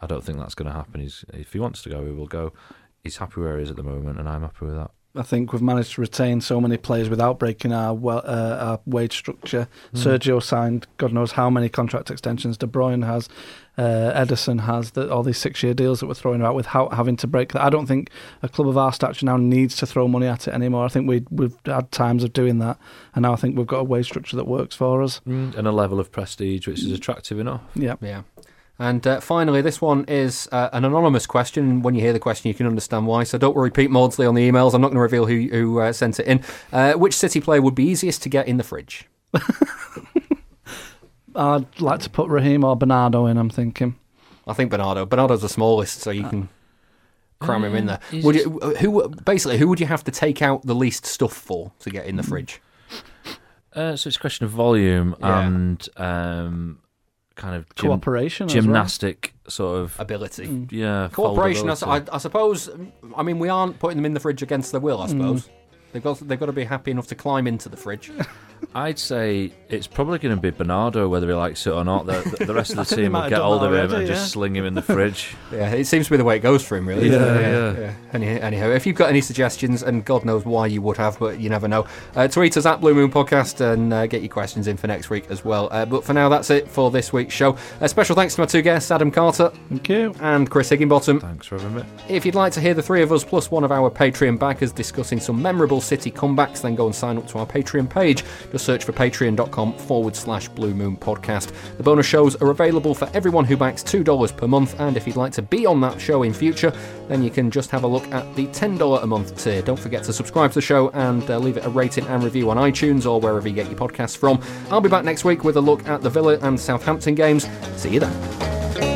I don't think that's going to happen. He's if he wants to go, he will go. He's happy where he is at the moment, and I'm happy with that. I think we've managed to retain so many players without breaking our well, uh, our wage structure. Mm. Sergio signed God knows how many contract extensions. De Bruyne has, uh, Ederson has. The, all these six-year deals that we're throwing out without having to break that. I don't think a club of our stature now needs to throw money at it anymore. I think we we've had times of doing that, and now I think we've got a wage structure that works for us. and a level of prestige which is attractive enough. Yeah. Yeah. And uh, finally, this one is uh, an anonymous question. When you hear the question, you can understand why. So don't worry, Pete Maudsley on the emails. I'm not going to reveal who, who uh, sent it in. Uh, which City player would be easiest to get in the fridge? <laughs> I'd like to put Raheem or Bernardo in. I'm thinking. I think Bernardo. Bernardo's the smallest, so you can cram him in there. Would you, who basically who would you have to take out the least stuff for to get in the fridge? Uh, so it's a question of volume Yeah. and um, kind of gym- Cooperation as well. gymnastic sort of Ability. Mm. yeah mm. Cooperation, I. I, I suppose. I mean, we aren't putting them in the fridge against their will. I mm. suppose they've got they've got to be happy enough to climb into the fridge. <laughs> I'd say it's probably going to be Bernardo, whether he likes it or not. The, the, the rest of the <laughs> team will get hold of him already, and just yeah. sling him in the fridge. <laughs> yeah, it seems to be the way it goes for him, really. doesn't? Yeah, yeah. Anyhow, anyhow, if you've got any suggestions, and God knows why you would have, but you never know, uh, tweet us at Blue Moon Podcast and uh, get your questions in for next week as well. Uh, but for now, that's it for this week's show. A special thanks to my two guests, Adam Carter Thank you. and Chris Higginbottom. Thanks for having me. If you'd like to hear the three of us plus one of our Patreon backers discussing some memorable City comebacks, then go and sign up to our Patreon page. Just search for patreon.com forward slash Blue Moon Podcast. The bonus shows are available for everyone who backs $2 per month, and if you'd like to be on that show in future, then you can just have a look at the $10 a month tier. Don't forget to subscribe to the show and uh, leave it a rating and review on iTunes or wherever you get your podcasts from. I'll be back next week with a look at the Villa and Southampton games. See you then.